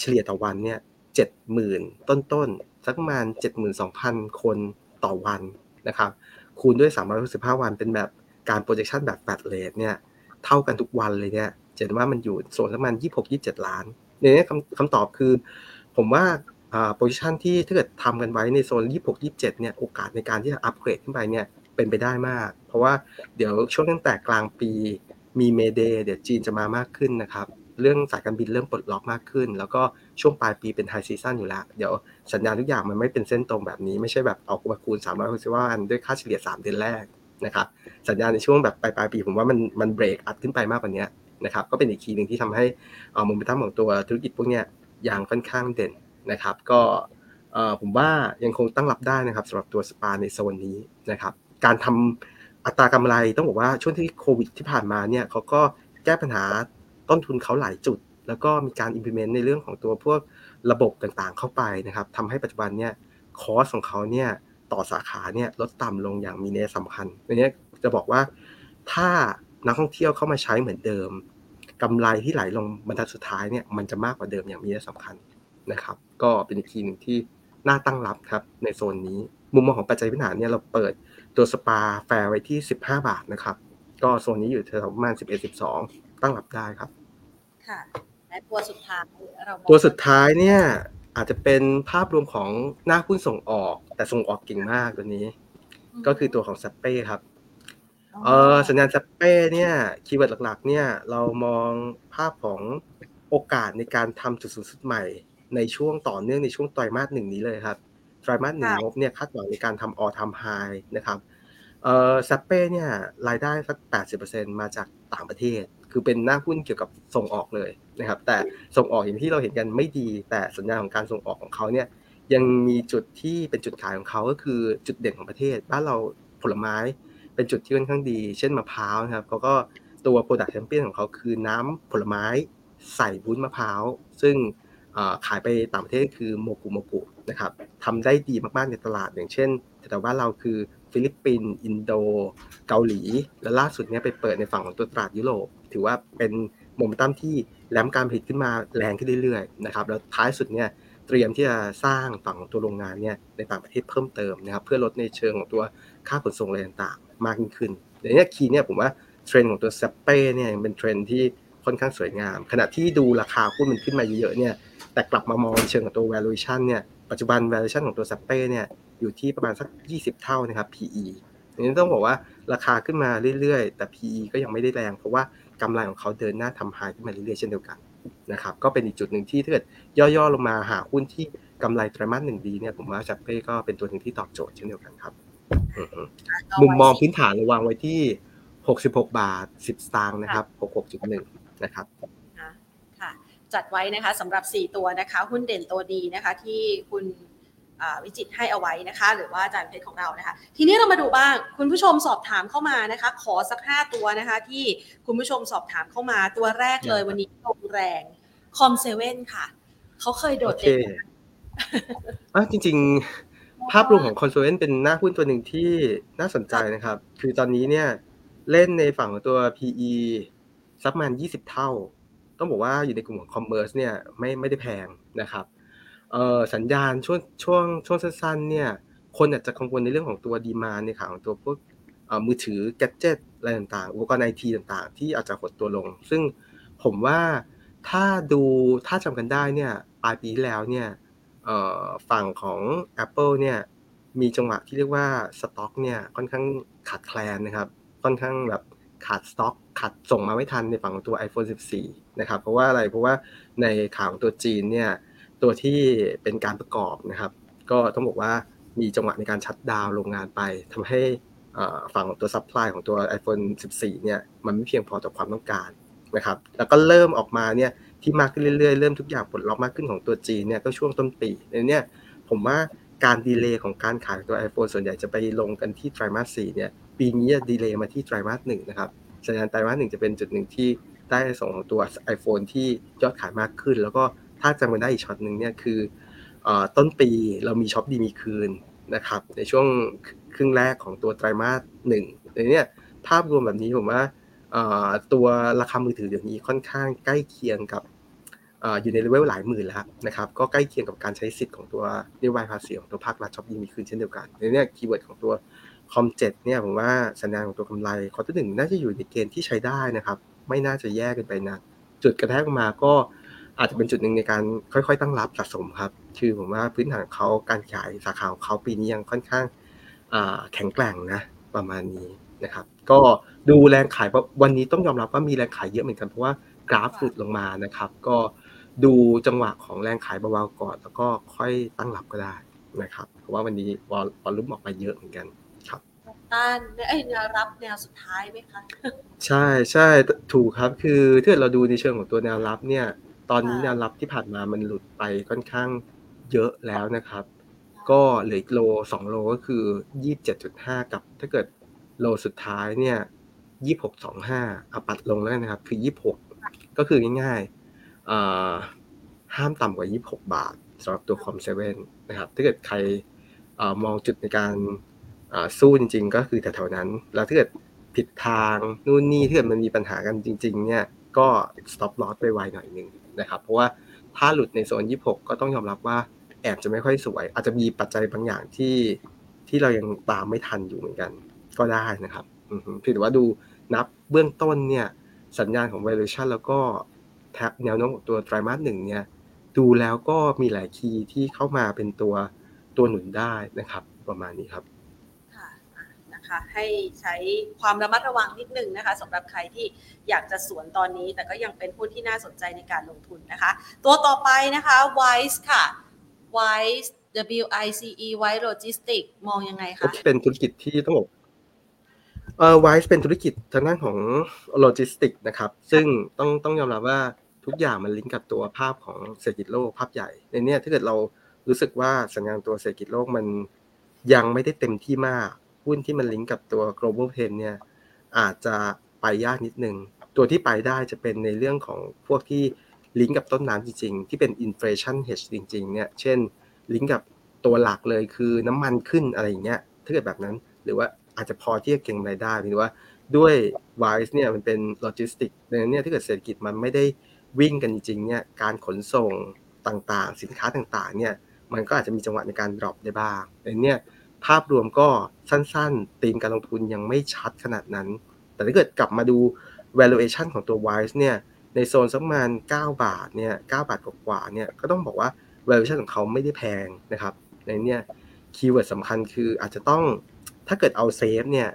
เฉลี่ยต่อวันเนี่ยเจ็ดหมื่นต้นๆสักประมาณเจ็ดหมื่นสองพันคนต่อวันนะครับ คูณด้วยสามร้อยหกสิบห้าวันเป็นแบบการ projection แบบ flat rate เนี่ยเท่ากันทุกวันเลยเนี่ยจะเห็นว่ามันอยู่โซนสักประมาณยี่หกยี่เจ็ดล้านในนี้คำคำตอบคือ ผมว่าอ่า position ที่ถ้าเกิดทำกันไว้ในโซนยี่หกยี่เจ็ดเนี่ย โอกาสในการที่จะอัปเกรดขึ้นไปเนี่ย เป็นไปได้มาก เพราะว่าเดี๋ยวช่วงตั้งแต่กลางปีมี May Day เดี๋ยวจีนจะมามากขึ้นนะครับ เรื่องสายการบินเริ่มปลดล็อกมากขึ้น แล้วก็ช่วงปลายปีเป็น high season อยู่แล้ว เดี๋ยวสัญญาณทุกอย่างมันไม่เป็นเส้นตรงแบบนี้ ไม่ใช่แบบเอามาคูณ360วันด้วยค่าเฉลี่ย 3 เดือนแรกนะครับสัญญาณในช่วงแบบปลายปลายปีผมว่ามันมันเบรกอัดขึ้นไปมากกว่านี้นะครับก็เป็นอีกคีย์หนึ่งที่ทำให้เอามุมตั้งของตัวธุรกิจพวกนี้อย่างค่อนข้างเด่นนะครับ ก็ผมว่ายังคงตั้งรับได้นะครับสำหรับตัวสปาในโซนนี้นะครับ การทำอัตรากำไรต้องบอกว่าช่วงที่โควิดที่ผ่านมาเนี่ยเขาก็แก้ปัญหาต้นทุนเขาหลายจุด แล้วก็มีการ implement ในเรื่องของตัวพวกระบบต่างๆเข้าไปนะครับทำให้ปัจจุบันเนี่ยคอสของเขาเนี่ยต่อสาขาเนี่ยลดต่ำลงอย่างมีนัยสำคัญในนี้จะบอกว่าถ้านักท่องเที่ยวเข้ามาใช้เหมือนเดิมกำไรที่ไหลลงบรรทัดสุดท้ายเนี่ยมันจะมากกว่าเดิมอย่างมีนัยสำคัญนะครับ ก็เป็นอีกทีหนึ่งที่น่าตั้งรับครับในโซนนี้ มุมมองของปัจจัยพื้นฐานเนี่ยเราเปิด ตัวสปาแฟร์ไว้ที่ 15 บาทนะครับ ก็โซนนี้อยู่แถวประมาณ 11-12 ตั้งรับได้ครับ ค่ะ และตัวสุดท้ายเราตัวสุดท้ายเนี่ยอาจจะเป็นภาพรวมของหน้าหุ้นส่งออก แต่ส่งออกเก่งมากตัวนี้ ก็คือตัวของซัปเป้ครับเออสัญญาณซัปเป้เนี่ยคีย์เวิร์ดหลักๆ เนี่ยเรามองภาพของโอกาสในการทำจุดสูงสุดใหม่ในช่วงต่อเนื่องในช่วงไตรมาสหนึ่งนี้เลยครับ ไตรมาสหนึ่งงบเนี่ยคาดหวังในการทำออทำไฮนะครับเอ่อซัปเป้เนี่ยรายได้สัก 80%มาจากต่างประเทศ คือเป็นหน้าหุ้นเกี่ยวกับส่งออกเลยนะครับ แต่ส่งออกอย่างที่เราเห็นกันไม่ดี แต่สัญญาของการส่งออกของเขาเนี่ยยังมีจุดที่เป็นจุดขายของเขาก็คือจุดเด่นของประเทศ บ้านเราผลไม้เป็นจุดที่ค่อนข้างดี เช่นมะพร้าวนะครับเขาก็ตัว Product Champion ของเขาคือน้ำผลไม้ใส่บุ้นมะพร้าว ซึ่ง ขายไปต่างประเทศคือโมกุโมกุนะครับทำได้ดีมากๆในตลาด อย่างเช่น แต่ว่าเราคือฟิลิปปินส์อินโด เกาหลี และล่าสุดเนี้ยไปเปิดในฝั่งของตัวตลาดยุโรป ถือว่าเป็นโมเมนตัมที่ ramp การผลิตขึ้นมาแรงขึ้นเรื่อยๆนะครับแล้วท้ายสุดเนี่ยเตรียมที่จะสร้างฝั่งตัวโรงงานเนี่ยในต่างประเทศเพิ่มเติมนะครับเพื่อลดในเชิงของตัวค่าขนส่งอะไรต่างๆ มากยิ่งขึ้นเดี๋ยวนี้ key เนี่ยผมว่าเทรนด์ของตัวเซ็ปเป้เนี่ยเป็นเทรนด์ที่ค่อนข้างสวยงาม ขณะที่ดูราคาหุ้นมันขึ้นมาเยอะๆเนี่ย แต่กลับมามองเชิงของตัว valuation เนี่ยปัจจุบัน valuation ของตัวเซเป้เนี่ยอยู่ที่ประมาณสัก 20 เท่านะครับ PE อันนี้ต้องบอกว่าราคาขึ้นมาเรื่อยๆ แต่ PE ก็ยังไม่ได้แรง เพราะว่ากำไรของเขาเดินหน้าทำไฮขึ้นมาเรื่อยๆ เช่นเดียวกันนะครับก็เป็นอีกจุดหนึ่งที่ถ้าเกิดย่อๆลงมาหาหุ้นที่กำไรไตรมาสหนึ่งดีเนี่ยผมว่าจับเป้ก็เป็นตัวหนึ่งที่ตอบโจทย์เช่นเดียวกันครับมุมมองพื้นฐานระวางไว้ที่ 66 บาท 10สตางค์นะครับ 66.1 นะครับค่ะ จจัดไว้นะคะสำหรับ 4 ตัวนะคะ หุ้นเด่นตัวดีนะคะ ที่คุณวิจิตให้เอาไว้นะคะ หรือว่าอาจารย์เพชรของเรานะคะ ทีนี้เรามาดูบ้างคุณผู้ชมสอบถามเข้ามานะคะ ขอสัก 5 ตัวนะคะ ที่คุณผู้ชมสอบถามเข้ามาตัวแรกเลยวันนี้ลงแรงคอมเซเว่นค่ะเขาเคยโดดเด่นอะจริง ๆ ภาพรวมของคอนโซเวนเป็นหน้าหุ้นตัวหนึ่งที่น่าสนใจนะครับ คือตอนนี้เนี่ยเล่นในฝั่งของตัว PE สักประมาณ20 เท่า ต้องบอกว่าอยู่ในกลุ่มของ commerce เนี่ยไม่ไม่ได้แพงนะครับเอ่อสัญญาณช่วงช่วงช่วงสั้นๆเนี่ยคนอาจจะกังวลในเรื่องของตัว demand ในขาของตัวพวกมือถือ gadget อะไรต่างๆ อุปกรณ์ไอทีต่างๆ ที่อาจจะหดตัวลง ซึ่งผมว่าถ้าดูถ้าจำกันได้เนี่ยปลายปีที่แล้วเนี่ยฝั่งของ Apple เนี่ยมีจังหวะที่เรียกว่าสต็อกเนี่ยค่อนข้างขาดแคลนนะครับ ค่อนข้างแบบ ขาดสต็อกขาดส่งมาไม่ทันในฝั่งของตัว iPhone 14 นะครับ เพราะว่าอะไรเพราะว่าในข่าวของตัวจีนเนี่ยตัวที่เป็นการประกอบนะครับ ก็ต้องบอกว่ามีจังหวะในการ shutdown โรงงานไปทำให้ฝั่งของตัว supply ของตัว iPhone 14 เนี่ยมันไม่เพียงพอต่อความต้องการนะครับ แล้วก็เริ่มออกมาเนี่ยที่มากขึ้นเรื่อยๆ เริ่มทุกอย่างปลดล็อกมากขึ้นของตัวจีนเนี่ยก็ช่วงต้นปีในนี้ผมว่าการ delay ของการขายตัว iPhone ส่วนใหญ่จะไปลงกันที่ไตรมาส4เนี่ย ปีนี้ delay มาที่ไตรมาสหนึ่งนะครับสัญญาณไตรมาสหนึ่งจะเป็นจุดหนึ่งที่ได้ส่งของตัว iPhone ที่ยอดขายมากขึ้น แล้วก็ถ้าจำกันได้อีกช็อตหนึ่งเนี่ยคือต้นปีเรามีช็อปดีมีคืนนะครับในช่วงครึ่งแรกของตัวไตรมาสหนึ่งในนี้ภาพรวมแบบนี้ผมว่าตัวราคามือถือเดี๋ยวนี้ค่อนข้างใกล้เคียงกับอยู่ในเลเวลหลายหมื่นแล้วนะครับก็ใกล้เคียงกับการใช้สิทธิ์ของตัวนโยบายภาษีของตัวภาครัฐช็อปดีมีคืนเช่นเดียวกันในนี้ keyword ของตัว COM7เนี่ยผมว่าสัญญาณของตัวกำไร quarter หนึ่งน่าจะอยู่ในเกณฑ์ที่ใช้ได้นะครับ ไม่น่าจะแย่เกินไปนะจุดกระแทกมาก็อาจจะเป็นจุดหนึ่งในการค่อยๆ ตั้งรับสะสมครับ คือผมว่าพื้นฐานเขาการขายสาขาของเขาปีนี้ยังค่อนข้างแข็งแกร่งนะประมาณนี้นะครับ ก็ดูแรงขายวันนี้ต้องยอมรับว่ามีแรงขายเยอะเหมือนกันเพราะว่ากราฟหลุดลงมานะครับ ก็ดูจังหวะของแรงขายเบาๆก่อน แล้วก็ค่อยตั้งรับก็ได้นะครับ เพราะว่าวันนี้วอลลุ่มออกมาเยอะเหมือนกัน ต้านไอ้แนวรับแนวสุดท้ายไหมคะใช่ใช่ถูกครับคือถ้าเราดูในเชิงของตัวแนวรับเนี่ย ตอนนี้แนวรับที่ผ่านมามันหลุดไปค่อนข้างเยอะแล้วนะครับ ก็เหลืออีกโลสองโลก็คือยี่สิบเจ็ดจุดห้ากับ ถ้าเกิดโลสุดท้ายเนี่ยยี่หกสองห้าเอาปัดลงแล้วนะครับ คือยี่หกก็คือง่ายๆห้ามต่ำกว่ายี่หกบาทสำหรับตัวคอมเซเว่นนะครับถ้าเกิดใครมองจุดในการ สู้จริง ๆ ก็คือแถวๆนั้น แล้วถ้าเกิดผิดทางนู่นนี่ถ้าเกิดมันมีปัญหากันจริง ๆ เนี่ยก็ stop loss ไปไวหน่อยหนึ่งนะครับ เพราะว่าถ้าหลุดในโซน 26 ก็ต้องยอมรับว่าแอบจะไม่ค่อยสวย อาจจะมีปัจจัยบางอย่างที่ที่เรายังตามไม่ทันอยู่เหมือนกัน ก็ได้นะครับถือว่าดูนับเบื้องต้นเนี่ยสัญญาณของ valuation แล้วก็แท็บแนวโน้มของตัวไตรมาสหนึ่งเนี่ยดูแล้วก็มีหลายคีย์ที่เข้ามาเป็นตัวตัวหนุนได้นะครับ ประมาณนี้ครับ คะ ให้ใช้ความระมัดระวังนิดนึงนะคะสำหรับใครที่อยากจะสวนตอนนี้ แต่ก็ยังเป็นหุ้นที่น่าสนใจในการลงทุนนะคะ ตัวต่อไปนะคะ WICE ค่ะ WICE W I C E WICE Logistics มองยังไงคะเป็นธุรกิจที่ต้องบอกเอ่อ Wise เป็นธุรกิจทางด้านของโลจิสติกนะครับ ซึ่งต้องต้องยอมรับว่าทุกอย่างมันลิงก์กับตัวภาพของเศรษฐกิจโลกภาพใหญ่ ในนี้ถ้าเกิดเรารู้สึกว่าสัญญาณตัวเศรษฐกิจโลกมันยังไม่ได้เต็มที่มาก หุ้นที่มันลิงก์กับตัว global trend เนี่ยอาจจะไปยากนิดนึง ตัวที่ไปได้จะเป็นในเรื่องของพวกที่ลิงก์กับต้นน้ำจริงๆ ที่เป็น inflation hedge จริงๆ เนี่ย เช่น ลิงก์กับตัวหลักเลยคือน้ำมันขึ้นอะไรอย่างเงี้ย ถ้าเกิดแบบนั้น หรือว่าอาจจะพอที่จะเก็งรายได้หรือว่าด้วย WICE เนี่ยมันเป็นโลจิสติกดังนั้นเนี่ยถ้าเกิดเศรษฐกิจมันไม่ได้วิ่งกันจริงๆ เนี่ย การขนส่งต่างๆ สินค้าต่างๆ เนี่ย มันก็อาจจะมีจังหวะในการ drop ได้บ้างดังนั้นเนี่ย ภาพรวมก็สั้นๆตีมการลงทุนยังไม่ชัดขนาดนั้น แต่ถ้าเกิดกลับมาดู valuation ของตัว WICE เนี่ยในโซนสักประมาณ 9 บาทเนี่ย9บาทกว่าๆเนี่ยก็ต้องบอกว่า valuation ของเขาไม่ได้แพงนะครับในเนี่ย keyword สำคัญคืออาจจะต้องถ้าเกิดเอา safe เนี่ย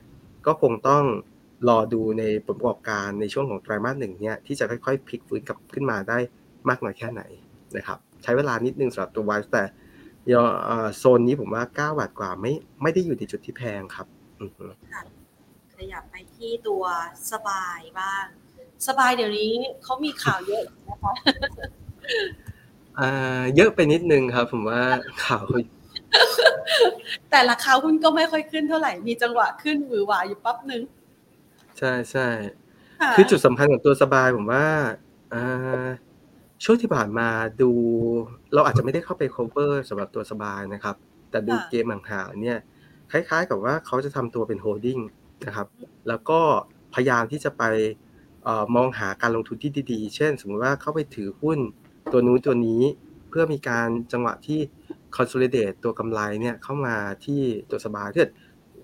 ก็คงต้องรอดูในผลประกอบการในช่วงของไตรมาสหนึ่งเนี่ยที่จะค่อยๆพลิกฟื้นกลับขึ้นมาได้มากน้อยแค่ไหนนะครับใช้เวลานิดนึงสำหรับตัว Wise แต่ โซนนี้ผมว่าเก้าบาทกว่าไม่ไม่ได้อยู่ในจุดที่แพงครับขยับไปที่ตัวสบายบ้าง สบายเดี๋ยวนี้เขามีข่าวเยอะนะคะอ่าเยอะไปนิดนึงครับ ผมว่าข่าวแต่ราคาหุ้นก็ไม่ค่อยขึ้นเท่าไหร่ มีจังหวะขึ้นหวือหวาอยู่ปั๊บหนึ่งใช่ใช่ะคือจุดสำคัญของตัวสบายผมว่าอ่า ช่วงที่ผ่านมาดูเราอาจจะไม่ได้เข้าไป cover สำหรับตัวสบายนะครับ แต่ดูเกมห่างๆเนี่ยคล้ายๆกับว่าเขาจะทำตัวเป็นโฮลดิ้งนะครับ แล้วก็พยายามที่จะไปเออมองหาการลงทุนที่ดีๆ เช่น สมมติว่าเข้าไปถือหุ้นตัวนู้นตัวนี้เพื่อมีการจังหวะที่ consolidate ตัวกำไรเนี่ยเข้ามาที่ตัวสบายถ้าเกิด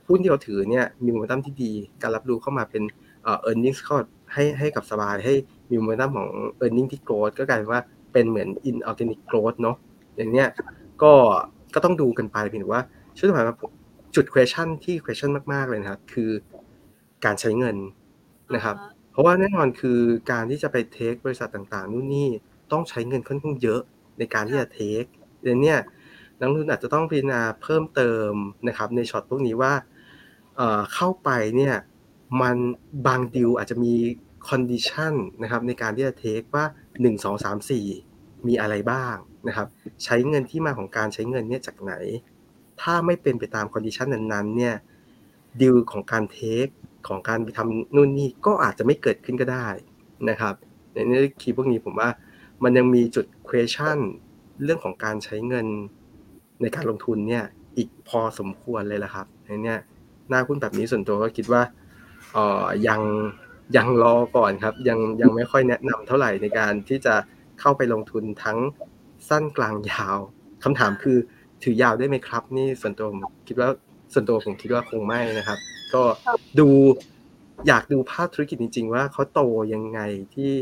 หุ้นที่เราถือเนี่ยมีโมเมนตัมที่ดี การรับรู้เข้ามาเป็นเอ่อ earnings เข้าให้ให้กับสบายให้ มีโมเมนตัมของ earning ที่ growth ก็กลายเป็นว่าเป็นเหมือน inorganic growth เนาะอย่างเนี้ยก็ก็ต้องดูกันไปเพียงแต่ว่าช่วงที่ผ่านมาผมจุด question ที่ question มาก ๆ เลยนะครับ คือการใช้เงินนะครับ เพราะว่าแน่นอนคือการที่จะไปเทคบริษัทต่างๆนู่นนี่ต้องใช้เงินค่อนข้างเยอะในการที่จะ take เดี๋ยวนี้นักลงทุนอาจจะต้องพิจารณาเพิ่มเติมนะครับ ในช็อตพวกนี้ว่าเอ่อเข้าไปเนี่ยมันบางดิวอาจจะมี condition นะครับในการที่จะ take ว่า 1 2 3 4 มีอะไรบ้างนะครับใช้เงินที่มาของการใช้เงินเนี่ยจากไหน ถ้าไม่เป็นไปตาม condition นั้นๆเนี่ยดิวของการ take ของการไปทำนู่นนี่ก็อาจจะไม่เกิดขึ้นก็ได้นะครับในนี้คีย์พวกนี้ผมว่ามันยังมีจุด question เรื่องของการใช้เงินในการลงทุนเนี่ยอีกพอสมควรเลยละครับในนี้หน้าหุ้นแบบนี้ส่วนตัวก็คิดว่าเออยัง ยังรอก่อนครับ ยังยังไม่ค่อยแนะนำเท่าไหร่ในการที่จะเข้าไปลงทุนทั้งสั้นกลางยาวคำถามคือถือยาวได้ไหมครับ นี่ส่วนตัวผมคิดว่าส่วนตัวผมคิดว่าคงไม่นะครับ ก็ดูอยากดูภาพธุรกิจจริง ๆ ว่าเขาโตยังไงที่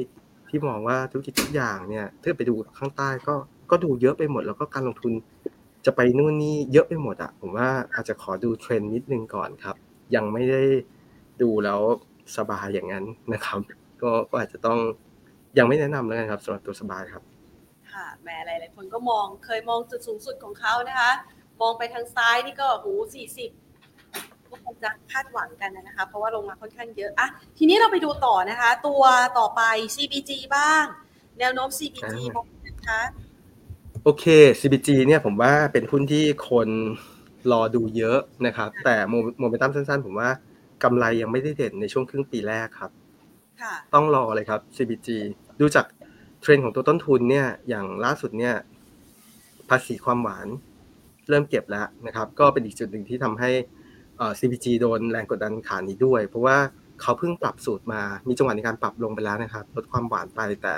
ที่มองว่าธุรกิจทุกอย่างเนี่ยถ้าไปดูข้างใต้ก็ก็ดูเยอะไปหมด แล้วก็การลงทุนจะไปนู่นนี่เยอะไปหมดอะผมว่าอาจจะขอดูเทรนด์นิดนึงก่อนครับ ยังไม่ได้ดูแล้ว สบายอย่างนั้นนะครับ ก็ก็อาจจะต้องยังไม่แนะนำแล้วกันครับสำหรับตัวสบายครับ ค่ะแหม่หลายๆคนก็มองเคยมองจุดสูงสุดของเขานะคะ มองไปทางซ้ายนี่ก็หูสี่สิบก็คงจะคาดหวังกันนะคะ เพราะว่าลงมาค่อนข้างเยอะอะทีนี้เราไปดูต่อนะคะ ตัวต่อไป CBG บ้าง แนวโน้ม CBG อ่ามองนะคะโอเค CBG เนี่ยผมว่าเป็นหุ้นที่คนรอดูเยอะนะครับ แต่โมโมเมนตัมสั้นๆ ผมว่า กำไรยังไม่ได้เด่นในช่วงครึ่งปีแรกครับค่ะต้องรอเลยครับ CBG ดูจากเทรนด์ของตัวต้นทุนเนี่ยอย่างล่าสุดเนี่ยภาษีความหวานเริ่มเก็บแล้วนะครับ ก็เป็นอีกจุดหนึ่งที่ทำให้เอ่อ CBG โดนแรงกดดันขานี้ด้วย เพราะว่าเขาเพิ่งปรับสูตรมา มีจังหวะในการปรับลงไปแล้วนะครับ ลดความหวานไปแต่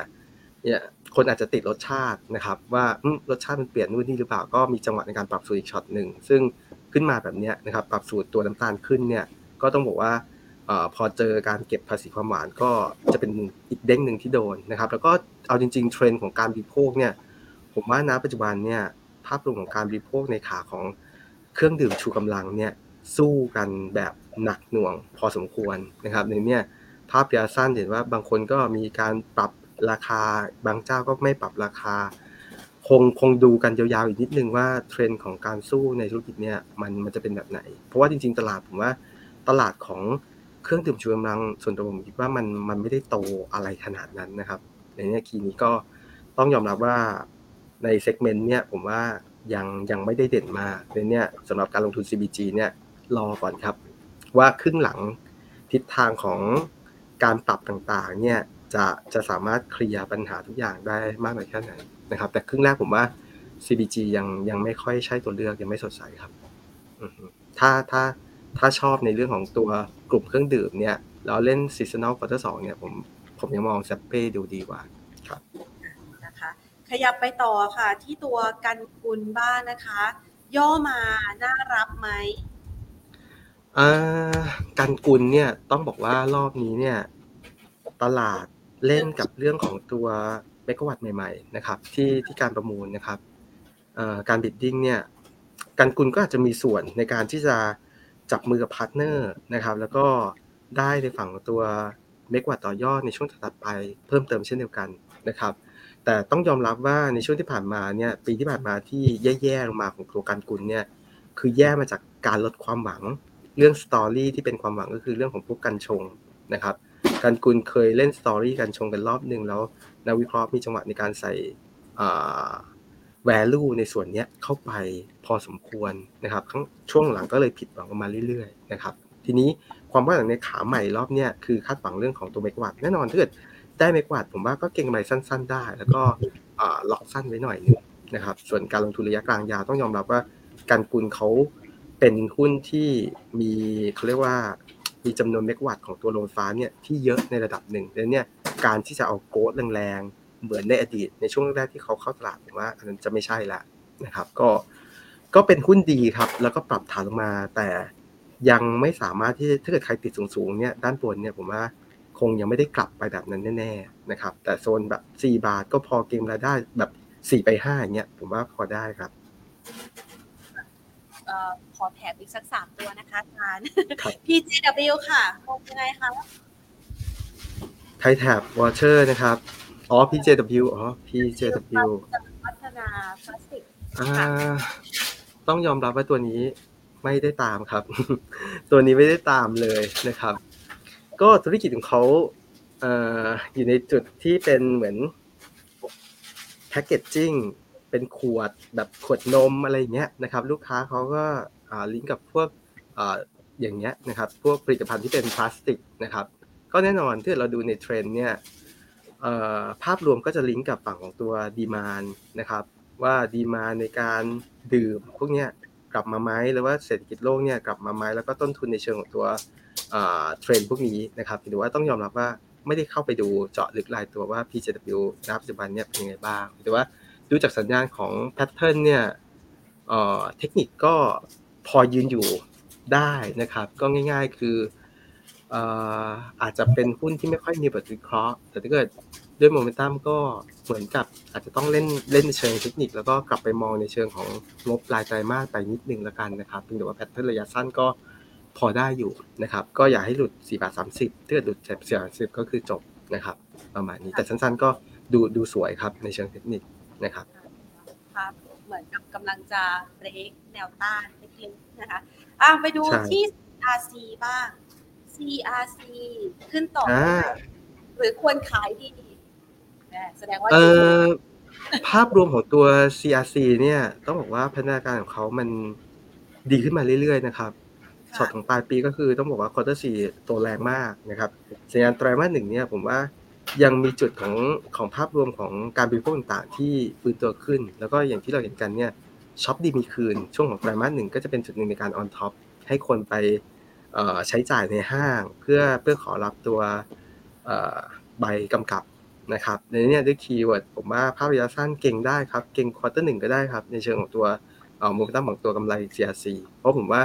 เนี่ยคนอาจจะติดรสชาตินะครับ ว่าอืมรสชาติมันเปลี่ยนนู่นนี่หรือเปล่าก็มีจังหวะในการปรับสูตรอีกช็อตหนึ่งซึ่งขึ้นมาแบบเนี้ยนะครับ ปรับสูตรตัวน้ำตาลขึ้นเนี่ย ก็ต้องบอกว่าอพอเจอการเก็บภาษีความหวานก็จะเป็นอีกเด้งหนึ่งที่โดนนะครับ แล้วก็เอาจริง ๆ เทรนด์ของการบริโภคเนี่ยผมว่าณปัจจุบันเนี่ยภาพรวมของการบริโภคในขาของเครื่องดื่มชูกำลังเนี่ยสู้กันแบบหนักหน่วงพอสมควรนะครับในเนี่ยภาพระยะสั้นเห็นว่าบางคนก็มีการปรับราคาบางเจ้าก็ไม่ปรับราคา คงคงดูกันยาวๆอีกนิดนึงว่าเทรนด์ของการสู้ในธุรกิจเนี่ยมันมันจะเป็นแบบไหน เพราะว่าจริง ๆ ตลาดผมว่า ตลาดของเครื่องดื่มชูกำลังส่วนตัวผมคิดว่ามันมันไม่ได้โตอะไรขนาดนั้นนะครับ ในเนี้คีย์นี้ก็ต้องยอมรับว่าในเซกเมนต์เนี่ยผมว่ายังยังไม่ได้เด่นมากในเนี้สำหรับการลงทุน CBG เนี่ยรอก่อนครับ ว่าครึ่งหลังทิศทางของการปรับต่างๆเนี่ยจะจะสามารถเคลียร์ปัญหาทุกอย่างได้มากน้อยแค่ไหนนะครับ แต่ครึ่งแรกผมว่า CBG ยังยังไม่ค่อยใช่ตัวเลือกยังไม่สดใสครับถ้าถ้า ถ้าชอบในเรื่องของตัวกลุ่มเครื่องดื่มเนี่ยแล้วเล่น seasonal quarter สองเนี่ยผมผมยังมองแซปเป้ดูดีกว่านะคะขยับไปต่อค่ะที่ตัวกันกุลบ้างนะคะ ย่อมาน่ารับไหมอ่าการกุลเนี่ยต้องบอกว่ารอบนี้เนี่ยตลาดเล่นกับเรื่องของตัวเมกะวัตต์ใหม่ๆนะครับที่ที่การประมูลนะครับเอ่อการ bidding เนี่ยกันกุลก็อาจจะมีส่วนในการที่จะ จับมือกับ partner นะครับ แล้วก็ได้ในฝั่งตัวเมกะวัตต์ต่อยอดในช่วงถัดไปเพิ่มเติมเช่นเดียวกันนะครับ แต่ต้องยอมรับว่าในช่วงที่ผ่านมาเนี่ยปีที่ผ่านมาที่แย่ๆลงมาของตัวกันกุลเนี่ยคือแย่มาจากการลดความหวัง เรื่อง story ที่เป็นความหวังก็คือเรื่องของพวกกัญชงนะครับกันกุลเคยเล่น story กัญชงกันรอบหนึ่งแล้วนักวิเคราะห์มีจังหวะในการใส่ value ในส่วนนี้เข้าไปพอสมควรนะครับช่วงหลังก็เลยผิดหวังมาเรื่อยๆนะครับทีนี้ความคาดหวังในขาใหม่รอบเนี้ยคือคาดหวังเรื่องของตัวเมกวัตแน่นอนถ้าเกิดได้เมกวัตผมว่าก็เก่งกำไรสั้น ๆ ได้ แล้วก็ล็อกสั้นไว้หน่อยนึงนะครับส่วนการลงทุนระยะกลางยาวต้องยอมรับว่าการกุลเขาเป็นหุ้นที่มีเขาเรียกว่ามีจำนวนเมกวัตของตัวโรงฟ้าเนี่ยที่เยอะในระดับหนึ่งแล้วเนี่ยการที่จะเอาโกดแรง เหมือนในอดีตในช่วงแรกที่เขาเข้าตลาดผมว่าอันนั้นจะไม่ใช่ละนะครับ ก็ก็เป็นหุ้นดีครับ แล้วก็ปรับฐานลงมาแต่ยังไม่สามารถที่ถ้าเกิดใครติดสูงๆเนี่ยด้านบนเนี่ยผมว่าคงยังไม่ได้กลับไปแบบนั้นแน่ๆนะครับ แต่โซนแบบ 4 บาทก็พอเก็งรายได้แบบ4ไป5อย่างเงี้ยผมว่าพอได้ครับขอแถมอีกสักสามตัวนะคะอาจารย์ PJW ค่ะมองยังไงคะ Thai Tap Water นะครับ อ๋อ PJW อ๋อ PJW ปัญจวัฒนาพลาสติกต้องยอมรับว่าตัวนี้ไม่ได้ตามครับ ตัวนี้ไม่ได้ตามเลยนะครับ ก็ธุรกิจของเขาอยู่ในจุดที่เป็นเหมือน packaging เป็นขวดแบบขวดนมอะไรเงี้ยนะครับ ลูกค้าเขาก็ลิงก์กับพวกอย่างเงี้ยนะครับ พวกผลิตภัณฑ์ที่เป็นพลาสติกนะครับ ก็แน่นอนที่เราดูในเทรนด์เนี่ย ภาพรวมก็จะลิงก์กับฝั่งของตัว demand นะครับ ว่า demand ในการดื่มพวกเนี้ยกลับมาไหมหรือว่าเศรษฐกิจโลกเนี่ยกลับมาไหมแล้วก็ต้นทุนในเชิงของตัวเทรนด์พวกนี้นะครับหรือว่าต้องยอมรับว่าไม่ได้เข้าไปดูเจาะลึกรายตัวว่า PJW ณปัจจุบันเนี่ยเป็นยังไงบ้างแต่ว่าดูจากสัญญาณของ pattern เนี่ยเทคนิคก็พอยืนอยู่ได้นะครับ ก็ง่าย ๆ คือ อาจจะเป็นหุ้นที่ไม่ค่อยมีบทวิเคราะห์ แต่ถ้าเกิดด้วยโมเมนตัมก็เหมือนกับอาจจะต้องเล่นเล่นเชิงเทคนิค แล้วก็กลับไปมองในเชิงของงบรายไตรมาสไปนิดนึงแล้วกันนะครับเพียงแต่ว่า pattern ระยะสั้นก็พอได้อยู่นะครับ ก็อย่าให้หลุด4บาท30ถ้าเกิดหลุด4บาท30ก็คือจบนะครับ ประมาณนี้แต่สั้นๆ ก็ดูดูสวยครับในเชิงเทคนิคนะครับครับเหมือนกับกำลังจะเบรกแนวต้านเล็กๆนะคะอะไปดูที่ CRC บ้าง CRC ขึ้นต่อหรือควรขายดีแสดงว่าภาพรวมของตัว CRC เนี่ย ต้องบอกว่าพัฒนาการของเขามันดีขึ้นมาเรื่อยๆนะครับช็อตของปลายปีก็คือต้องบอกว่า quarter สี่โตแรงมากนะครับสัญญาณไตรมาสหนึ่งเนี่ยผมว่ายังมีจุดของของภาพรวมของการบริโภคต่างๆ ที่ฟื้นตัวขึ้น แล้วก็อย่างที่เราเห็นกันเนี่ยช็อปดีมีคืน ช่วงของไตรมาสหนึ่งก็จะเป็นจุดหนึ่งในการ on top ให้คนไป ใช้จ่ายในห้างเพื่อเพื่อขอรับตัวใบกำกับนะครับในนี้ด้วย keyword ผมว่าภาพระยะสั้นเก็งได้ครับ เก็ง quarter หนึ่งก็ได้ครับ ในเชิงของตัวมูลค่าของตัวกำไร CRC เพราะผมว่า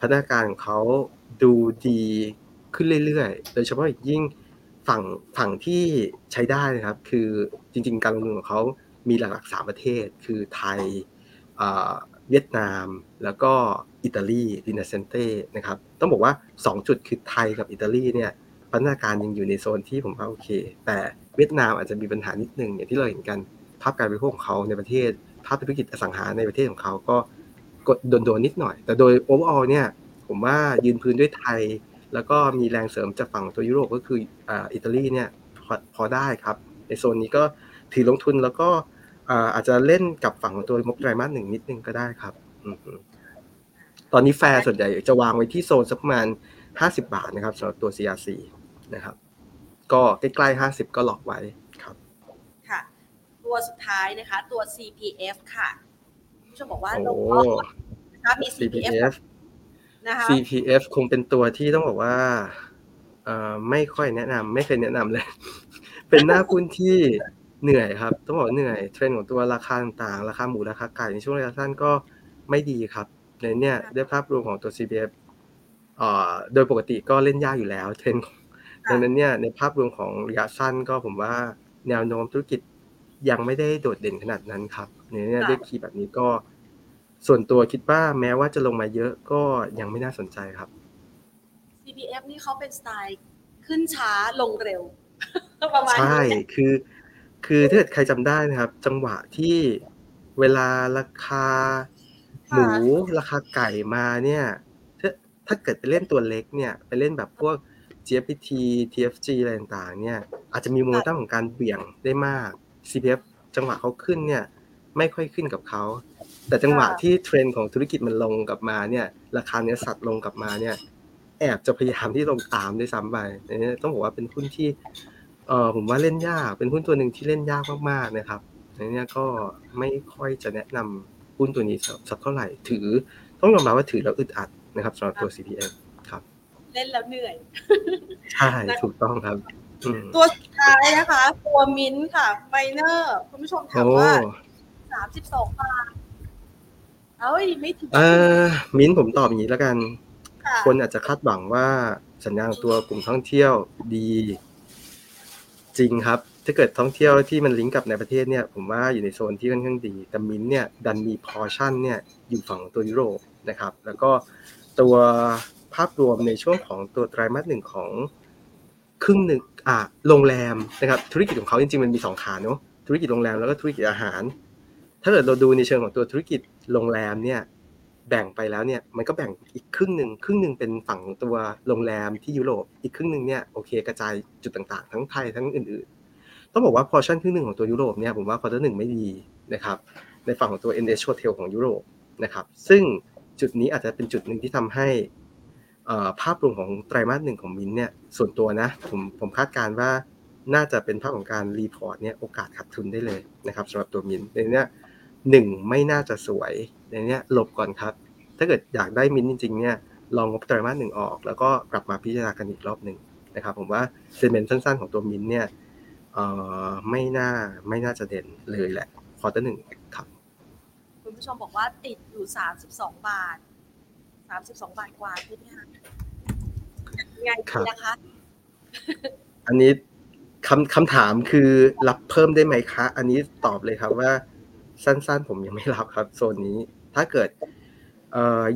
พัฒนาการของเขาดูดีขึ้นเรื่อยๆ โดยเฉพาะยิ่งฝั่งฝั่งที่ใช้ได้นะครับ คือจริงๆ การลงทุนของเขามีหลักๆสามประเทศ คือไทย เวียดนาม แล้วก็อิตาลีดินาเซนเต้นะครับต้องบอกว่า 2 จุดคือไทยกับอิตาลีเนี่ยพัฒนาการยังอยู่ในโซนที่ผมว่าโอเค แต่เวียดนามอาจจะมีปัญหานิดนึงอย่างที่เราเห็นกันภาพการบริโภคของเขาในประเทศภาพธุรกิจอสังหาในประเทศของเขาก็กดโดนๆนิดหน่อย แต่โดย overall เนี่ยผมว่ายืนพื้นด้วยไทย แล้วก็มีแรงเสริมจากฝั่งตัวยุโรปก็คืออิตาลีเนี่ยพอพอได้ครับ ในโซนนี้ก็ถือลงทุนแล้วก็ อาจจะเล่นกับฝั่งของตัวงบไตรมาสหนึ่งนิดนึงก็ได้ครับตอนนี้แฟร์ส่วนใหญ่จะวางไว้ที่โซนสักประมาณห้าสิบบาทนะครับสำหรับตัว CRC นะครับ ก็ใกล้ๆห้าสิบก็หลอกไว้ครับ ค่ะ ตัวสุดท้ายนะคะ ตัว CPF ค่ะผู้ชมบอกว่าลงนะคะมี CPF CPF คงเป็นตัวที่ต้องบอกว่าไม่ค่อยแนะนำไม่เคยแนะนำเลย เป็นหน้าหุ้นที่ เหนื่อยครับ ต้องบอกเหนื่อยเทรนด์ของตัวราคาต่างราคาหมูราคาไก่ในช่วงระยะสั้นก็ไม่ดีครับในเนี่ยด้วยภาพรวมของตัว CPF โดยปกติก็เล่นยากอยู่แล้ว เทรนด์ดังนั้นเนี่ยในภาพรวมของระยะสั้นก็ผมว่าแนวโน้มธุรกิจยังไม่ได้โดดเด่นขนาดนั้นครับในเนี่ยด้วยคีย์แบบนี้ก็ ส่วนตัวคิดว่าแม้ว่าจะลงมาเยอะก็ยังไม่น่าสนใจครับ CPF นี่เขาเป็นสไตล์ขึ้นช้าลงเร็วประมาณใช่คือ คือถ้าใครจำได้นะครับ จังหวะที่เวลาราคา หมูราคาไก่มาเนี่ยถ้าถ้าเกิดไปเล่นตัวเล็กเนี่ย ไปเล่นแบบพวก GPT TFG อะไรต่างๆ เนี่ย อาจจะมีโมเมนตัมของการเบี่ยงได้มาก CPF จังหวะเขาขึ้นเนี่ย ไม่ค่อยขึ้นกับเขา แต่จังหวะที่เทรนด์ของธุรกิจมันลงกลับมาเนี่ย ราคาเนื้อสัตว์ลงกลับมาเนี่ย แอบจะพยายามที่ลงตามด้วยซ้ำไปเนี่ยต้องบอกว่าเป็นหุ้นที่ เออผมว่าเล่นยาก เป็นหุ้นตัวหนึ่งที่เล่นยากมากๆนะครับเนี่ยก็ไม่ค่อยจะแนะนำหุ้นตัวนี้สักเท่าไหร่ ถือต้องยอมรับว่าถือแล้วอึดอัดนะครับสำหรับตัว CPM ครับ เล่นแล้วเหนื่อย ใช่ถูกต้องครับ ตัวสุดท้ายนะคะ ตัวมิ้นค่ะไมเนอร์คุณผู้ชมถามว่าสามสิบสองบาทเอ้ยไม่ถึงเออมิ้นผมตอบอย่างนี้แล้วกัน คนอาจจะคาดหวังว่าสัญญาณตัวกลุ่มท่องเที่ยวดี จริงครับ ถ้าเกิดท่องเที่ยวที่มันลิงก์กับในประเทศเนี่ย ผมว่าอยู่ในโซนที่ค่อนข้างดี แต่มินเนี่ยดันมีพอชั่นเนี่ยอยู่ฝั่งตัวยุโรปนะครับ แล้วก็ตัวภาพรวมในช่วงของตัวไตรมาสหนึ่งของครึ่งหนึ่งอ่าโรงแรมนะครับ ธุรกิจของเขาจริงๆมันมีสองขาเนาะ ธุรกิจโรงแรมแล้วก็ธุรกิจอาหาร ถ้าเกิดเราดูในเชิงของตัวธุรกิจโรงแรมเนี่ย แบ่งไปแล้วเนี่ยมันก็แบ่งอีกครึ่งหนึ่งครึ่งหนึ่งเป็นฝั่งตัวโรงแรมที่ยุโรปอีกครึ่งหนึ่งเนี่ยโอเคกระจายจุดต่างๆ ทั้งไทยทั้งอื่นๆ ต้องบอกว่าพอชั่นครึ่งหนึ่งของตัวยุโรปเนี่ยผมว่าพอร์หนึ่งไม่ดีนะครับในฝั่งของตัว NH Hotel ของยุโรปนะครับซึ่งจุดนี้อาจจะเป็นจุดหนึ่งที่ทำให้ภาพรวมของไตรมาสหนึ่งของมินเนี่ยส่วนตัวนะผมผมคาดการณ์ว่าน่าจะเป็นภาพของการ report เนี่ยโอกาสขาดทุนได้เลยนะครับสำหรับตัวมินในนี้หนึ่งไม่น่าจะสวย ในนี้หลบก่อนครับ ถ้าเกิดอยากได้มินจริงๆเนี่ยลองงบไตรมาสหนึ่งออก แล้วก็กลับมาพิจารณากันอีกรอบหนึ่งนะครับผมว่าเซนเมนต์สั้นๆของตัวมินเนี่ยไม่น่าไม่น่าจะเด่นเลยแหละคอร์เตอร์หนึ่งครับ คุณผู้ชมบอกว่าติดอยู่สามสิบสองบาทสามสิบสองบาทกว่าใช่ไหมคะไงดีนะคะอันนี้คำคำถามคือรับเพิ่มได้ไหมคะ อันนี้ตอบเลยครับว่า สั้นๆ ผมยังไม่รับครับ โซนนี้ ถ้าเกิด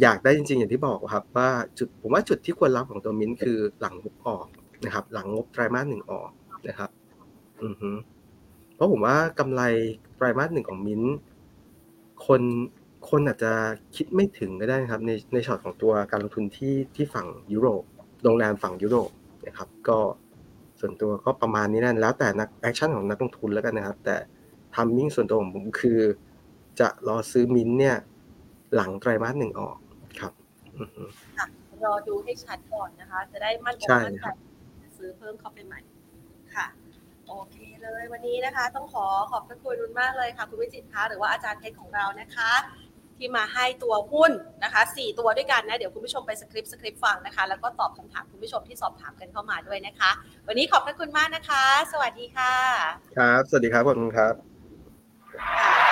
อยากได้จริงๆ อย่างที่บอกครับ ว่าจุดผมว่าจุดที่ควรรับของตัวมิ้นคือหลังงบออกนะครับ หลังงบไตรมาสหนึ่งออกนะครับ อือฮึเพราะผมว่ากำไรไตรมาสหนึ่งของมิ้นคนคนอาจจะคิดไม่ถึงก็ได้นะครับ ในในช็อตของตัวการลงทุนที่ที่ฝั่งยุโรปโรงแรมฝั่งยุโรปนะครับ ก็ส่วนตัวก็ประมาณนี้นั่นแล้วแต่นัก action ของนักลงทุนแล้วกันนะครับ แต่ timing ส่วนตัวของผมคือ จะรอซื้อมินเนี่ย หลังไตรมาสหนึ่งออกครับรอดูให้ชัดก่อนนะคะ จะได้มั่นใจซื้อเพิ่มเข้าไปใหม่ค่ะโอเคเลยวันนี้นะคะ ต้องขอขอบพระคุณมากเลยค่ะ คุณวิจิตคะหรือว่าอาจารย์เพชรของเรานะคะ ที่มาให้ตัวหุ้นนะคะ4ตัวด้วยกันนะ เดี๋ยวคุณผู้ชมไป skip skip ฟังนะคะ แล้วก็ตอบคำถามคุณผู้ชมที่สอบถามกันเข้ามาด้วยนะคะ วันนี้ขอบพระคุณมากนะคะ สวัสดีค่ะ ครับ สวัสดีครับขอบคุณครับ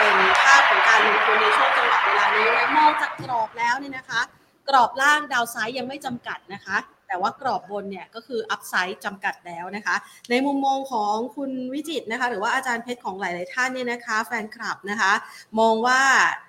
เป็นภาพของการลงทุนในช่วงจังหวะเวลานี้นะมองจากกรอบแล้วเนี่ยนะคะ กรอบล่างดาวไซด์ยังไม่จำกัดนะคะ แต่ว่ากรอบบนเนี่ยก็คืออัพไซด์จำกัดแล้วนะคะ ในมุมมองของคุณวิจิตนะคะ หรือว่าอาจารย์เพชรของหลาย ๆ ท่านเนี่ยนะคะ แฟนคลับนะคะ มองว่า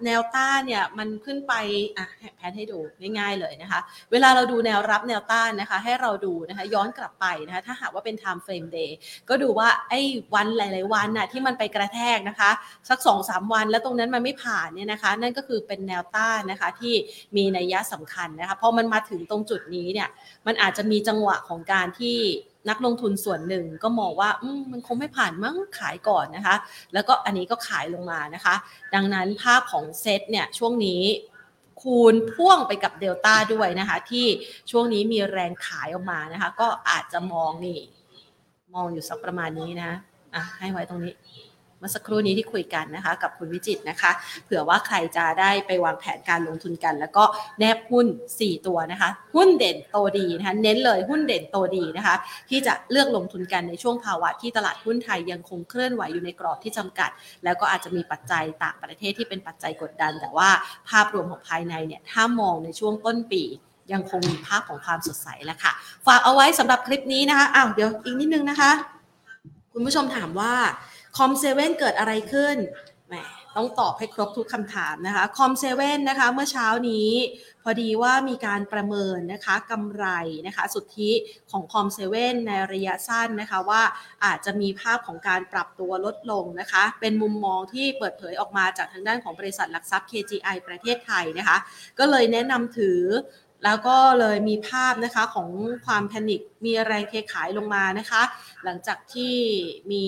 แนวต้านเนี่ยมันขึ้นไปอะแพนให้ดูง่ายๆเลยนะคะ เวลาเราดูแนวรับแนวต้านนะคะ ให้เราดูนะคะย้อนกลับไปนะคะถ้าหากว่าเป็น time frame day ก็ดูว่าไอ้วันหลาย ๆ วันน่ะที่มันไปกระแทกนะคะ สัก2อสวันแล้วตรงนั้นมันไม่ผ่านเนี่ยนะคะ นั่นก็คือเป็นแนวต้านนะคะที่มีนัยยะสำคัญนะคะพอมันมาถึงตรงจุดนี้เนี่ยมันันอาจจะมีจังหวะของการที่นักลงทุนส่วนหนึ่งก็มองว่ามันคงไม่ผ่านมั้งขายก่อนนะคะ แล้วก็อันนี้ก็ขายลงมานะคะ ดังนั้นภาพของเซตเนี่ยช่วงนี้คูณพ่วงไปกับเดลต้าด้วยนะคะ ที่ช่วงนี้มีแรงขายออกมานะคะ ก็อาจจะมองนี่ มองอยู่สักประมาณนี้นะอะให้ไว้ตรงนี้ เมื่อสักครู่นี้ที่คุยกันนะคะกับคุณวิจิตนะคะ เผื่อว่าใครจะได้ไปวางแผนการลงทุนกัน แล้วก็แนบหุ้น 4 ตัวนะคะ หุ้นเด่นโตดีนะคะเน้นเลยหุ้นเด่นโตดีนะคะ ที่จะเลือกลงทุนกันในช่วงภาวะที่ตลาดหุ้นไทยยังคงเคลื่อนไหวอยู่ในกรอบที่จำกัด แล้วก็อาจจะมีปัจจัยต่างประเทศที่เป็นปัจจัยกดดัน แต่ว่าภาพรวมของภายในเนี่ยถ้ามองในช่วงต้นปียังคงมีภาพของความสดใสแล้วค่ะ ฝากเอาไว้สำหรับคลิปนี้นะคะ อ้าวเดี๋ยวอีกนิดนึงนะคะ คุณผู้ชมถามว่า คอมเซเว่นเกิดอะไรขึ้นแหมต้องตอบให้ครบทุกคำถามนะคะคอมเซเว่นนะคะเมื่อเช้านี้ พอดีว่ามีการประเมินนะคะกำไรนะคะสุทธิของคอมเซเว่นในระยะสั้นนะคะว่าอาจจะมีภาพของการปรับตัวลดลงนะคะ เป็นมุมมองที่เปิดเผยออกมาจากทางด้านของบริษัทหลักทรัพย์ KGI ประเทศไทยนะคะ ก็เลยแนะนำถือแล้วก็เลยมีภาพนะคะของความแพนิคมีแรงเทขายลงมานะคะ หลังจากที่มี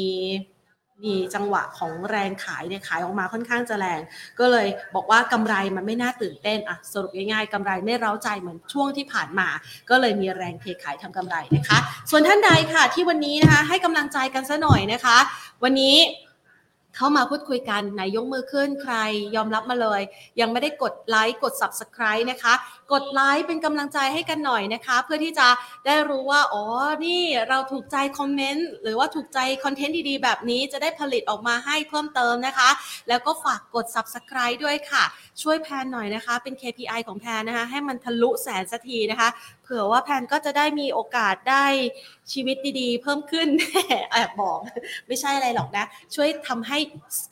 มีจังหวะของแรงขายเนี่ยขายออกมาค่อนข้างจะแรง ก็เลยบอกว่ากำไรมันไม่น่าตื่นเต้นอะสรุปง่ายๆกำไรไม่เร้าใจเหมือนช่วงที่ผ่านมา ก็เลยมีแรงเทขายทำกำไรนะคะ ส่วนท่านใดค่ะที่วันนี้นะคะให้กำลังใจกันซะหน่อยนะคะ วันนี้ เข้ามาพูดคุยกันไหนยกมือขึ้นใครยอมรับมาเลย ยังไม่ได้กดไลค์กด subscribe นะคะ กดไลค์เป็นกำลังใจให้กันหน่อยนะคะ เพื่อที่จะได้รู้ว่า อ๋อ นี่เราถูกใจคอมเมนต์หรือว่าถูกใจคอนเทนต์ดีๆ แบบนี้จะได้ผลิตออกมาให้เพิ่มเติมนะคะ แล้วก็ฝากกด subscribe ด้วยค่ะ ช่วยแพนหน่อยนะคะ เป็น KPI ของแพนนะคะ ให้มันทะลุแสนสักทีนะคะ เผื่อว่าแพนก็จะได้มีโอกาสได้ชีวิตดีๆ เพิ่มขึ้นแอบบอกไม่ใช่อะไรหรอกนะ ช่วยทำให้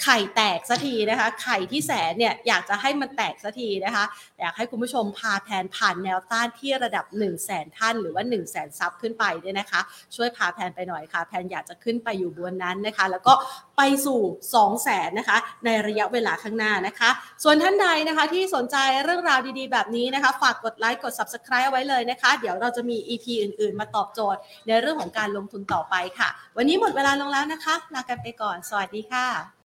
ไข่แตกสักทีนะคะ ไข่ที่แสนเนี่ยอยากจะให้มันแตกสักทีนะคะ อยากให้คุณผู้ชมพาแพนผ่านแนวต้านที่ระดับ 1 0 0 0 0แสนท่านหรือว่า 1 0 0 0 0แสน sub ขึ้นไปด้วยนะคะ ช่วยพาแพนไปหน่อยค่ะ แพนอยากจะขึ้นไปอยู่บนนั้นนะคะ แล้วก็ ไปสู่ 2 0 0แสนนะคะในระยะเวลาข้างหน้านะคะ ส่วนท่านใดนะคะที่สนใจเรื่องราวดีๆ แบบนี้นะคะ ฝากกดไลค์กด subscribe เอาไว้เลยนะคะ เดี๋ยวเราจะมี EP อื่นๆ มาตอบโจทย์ในเรื่องของการลงทุนต่อไปค่ะ วันนี้หมดเวลาลงแล้วนะคะลากันไปก่อน สวัสดีค่ะ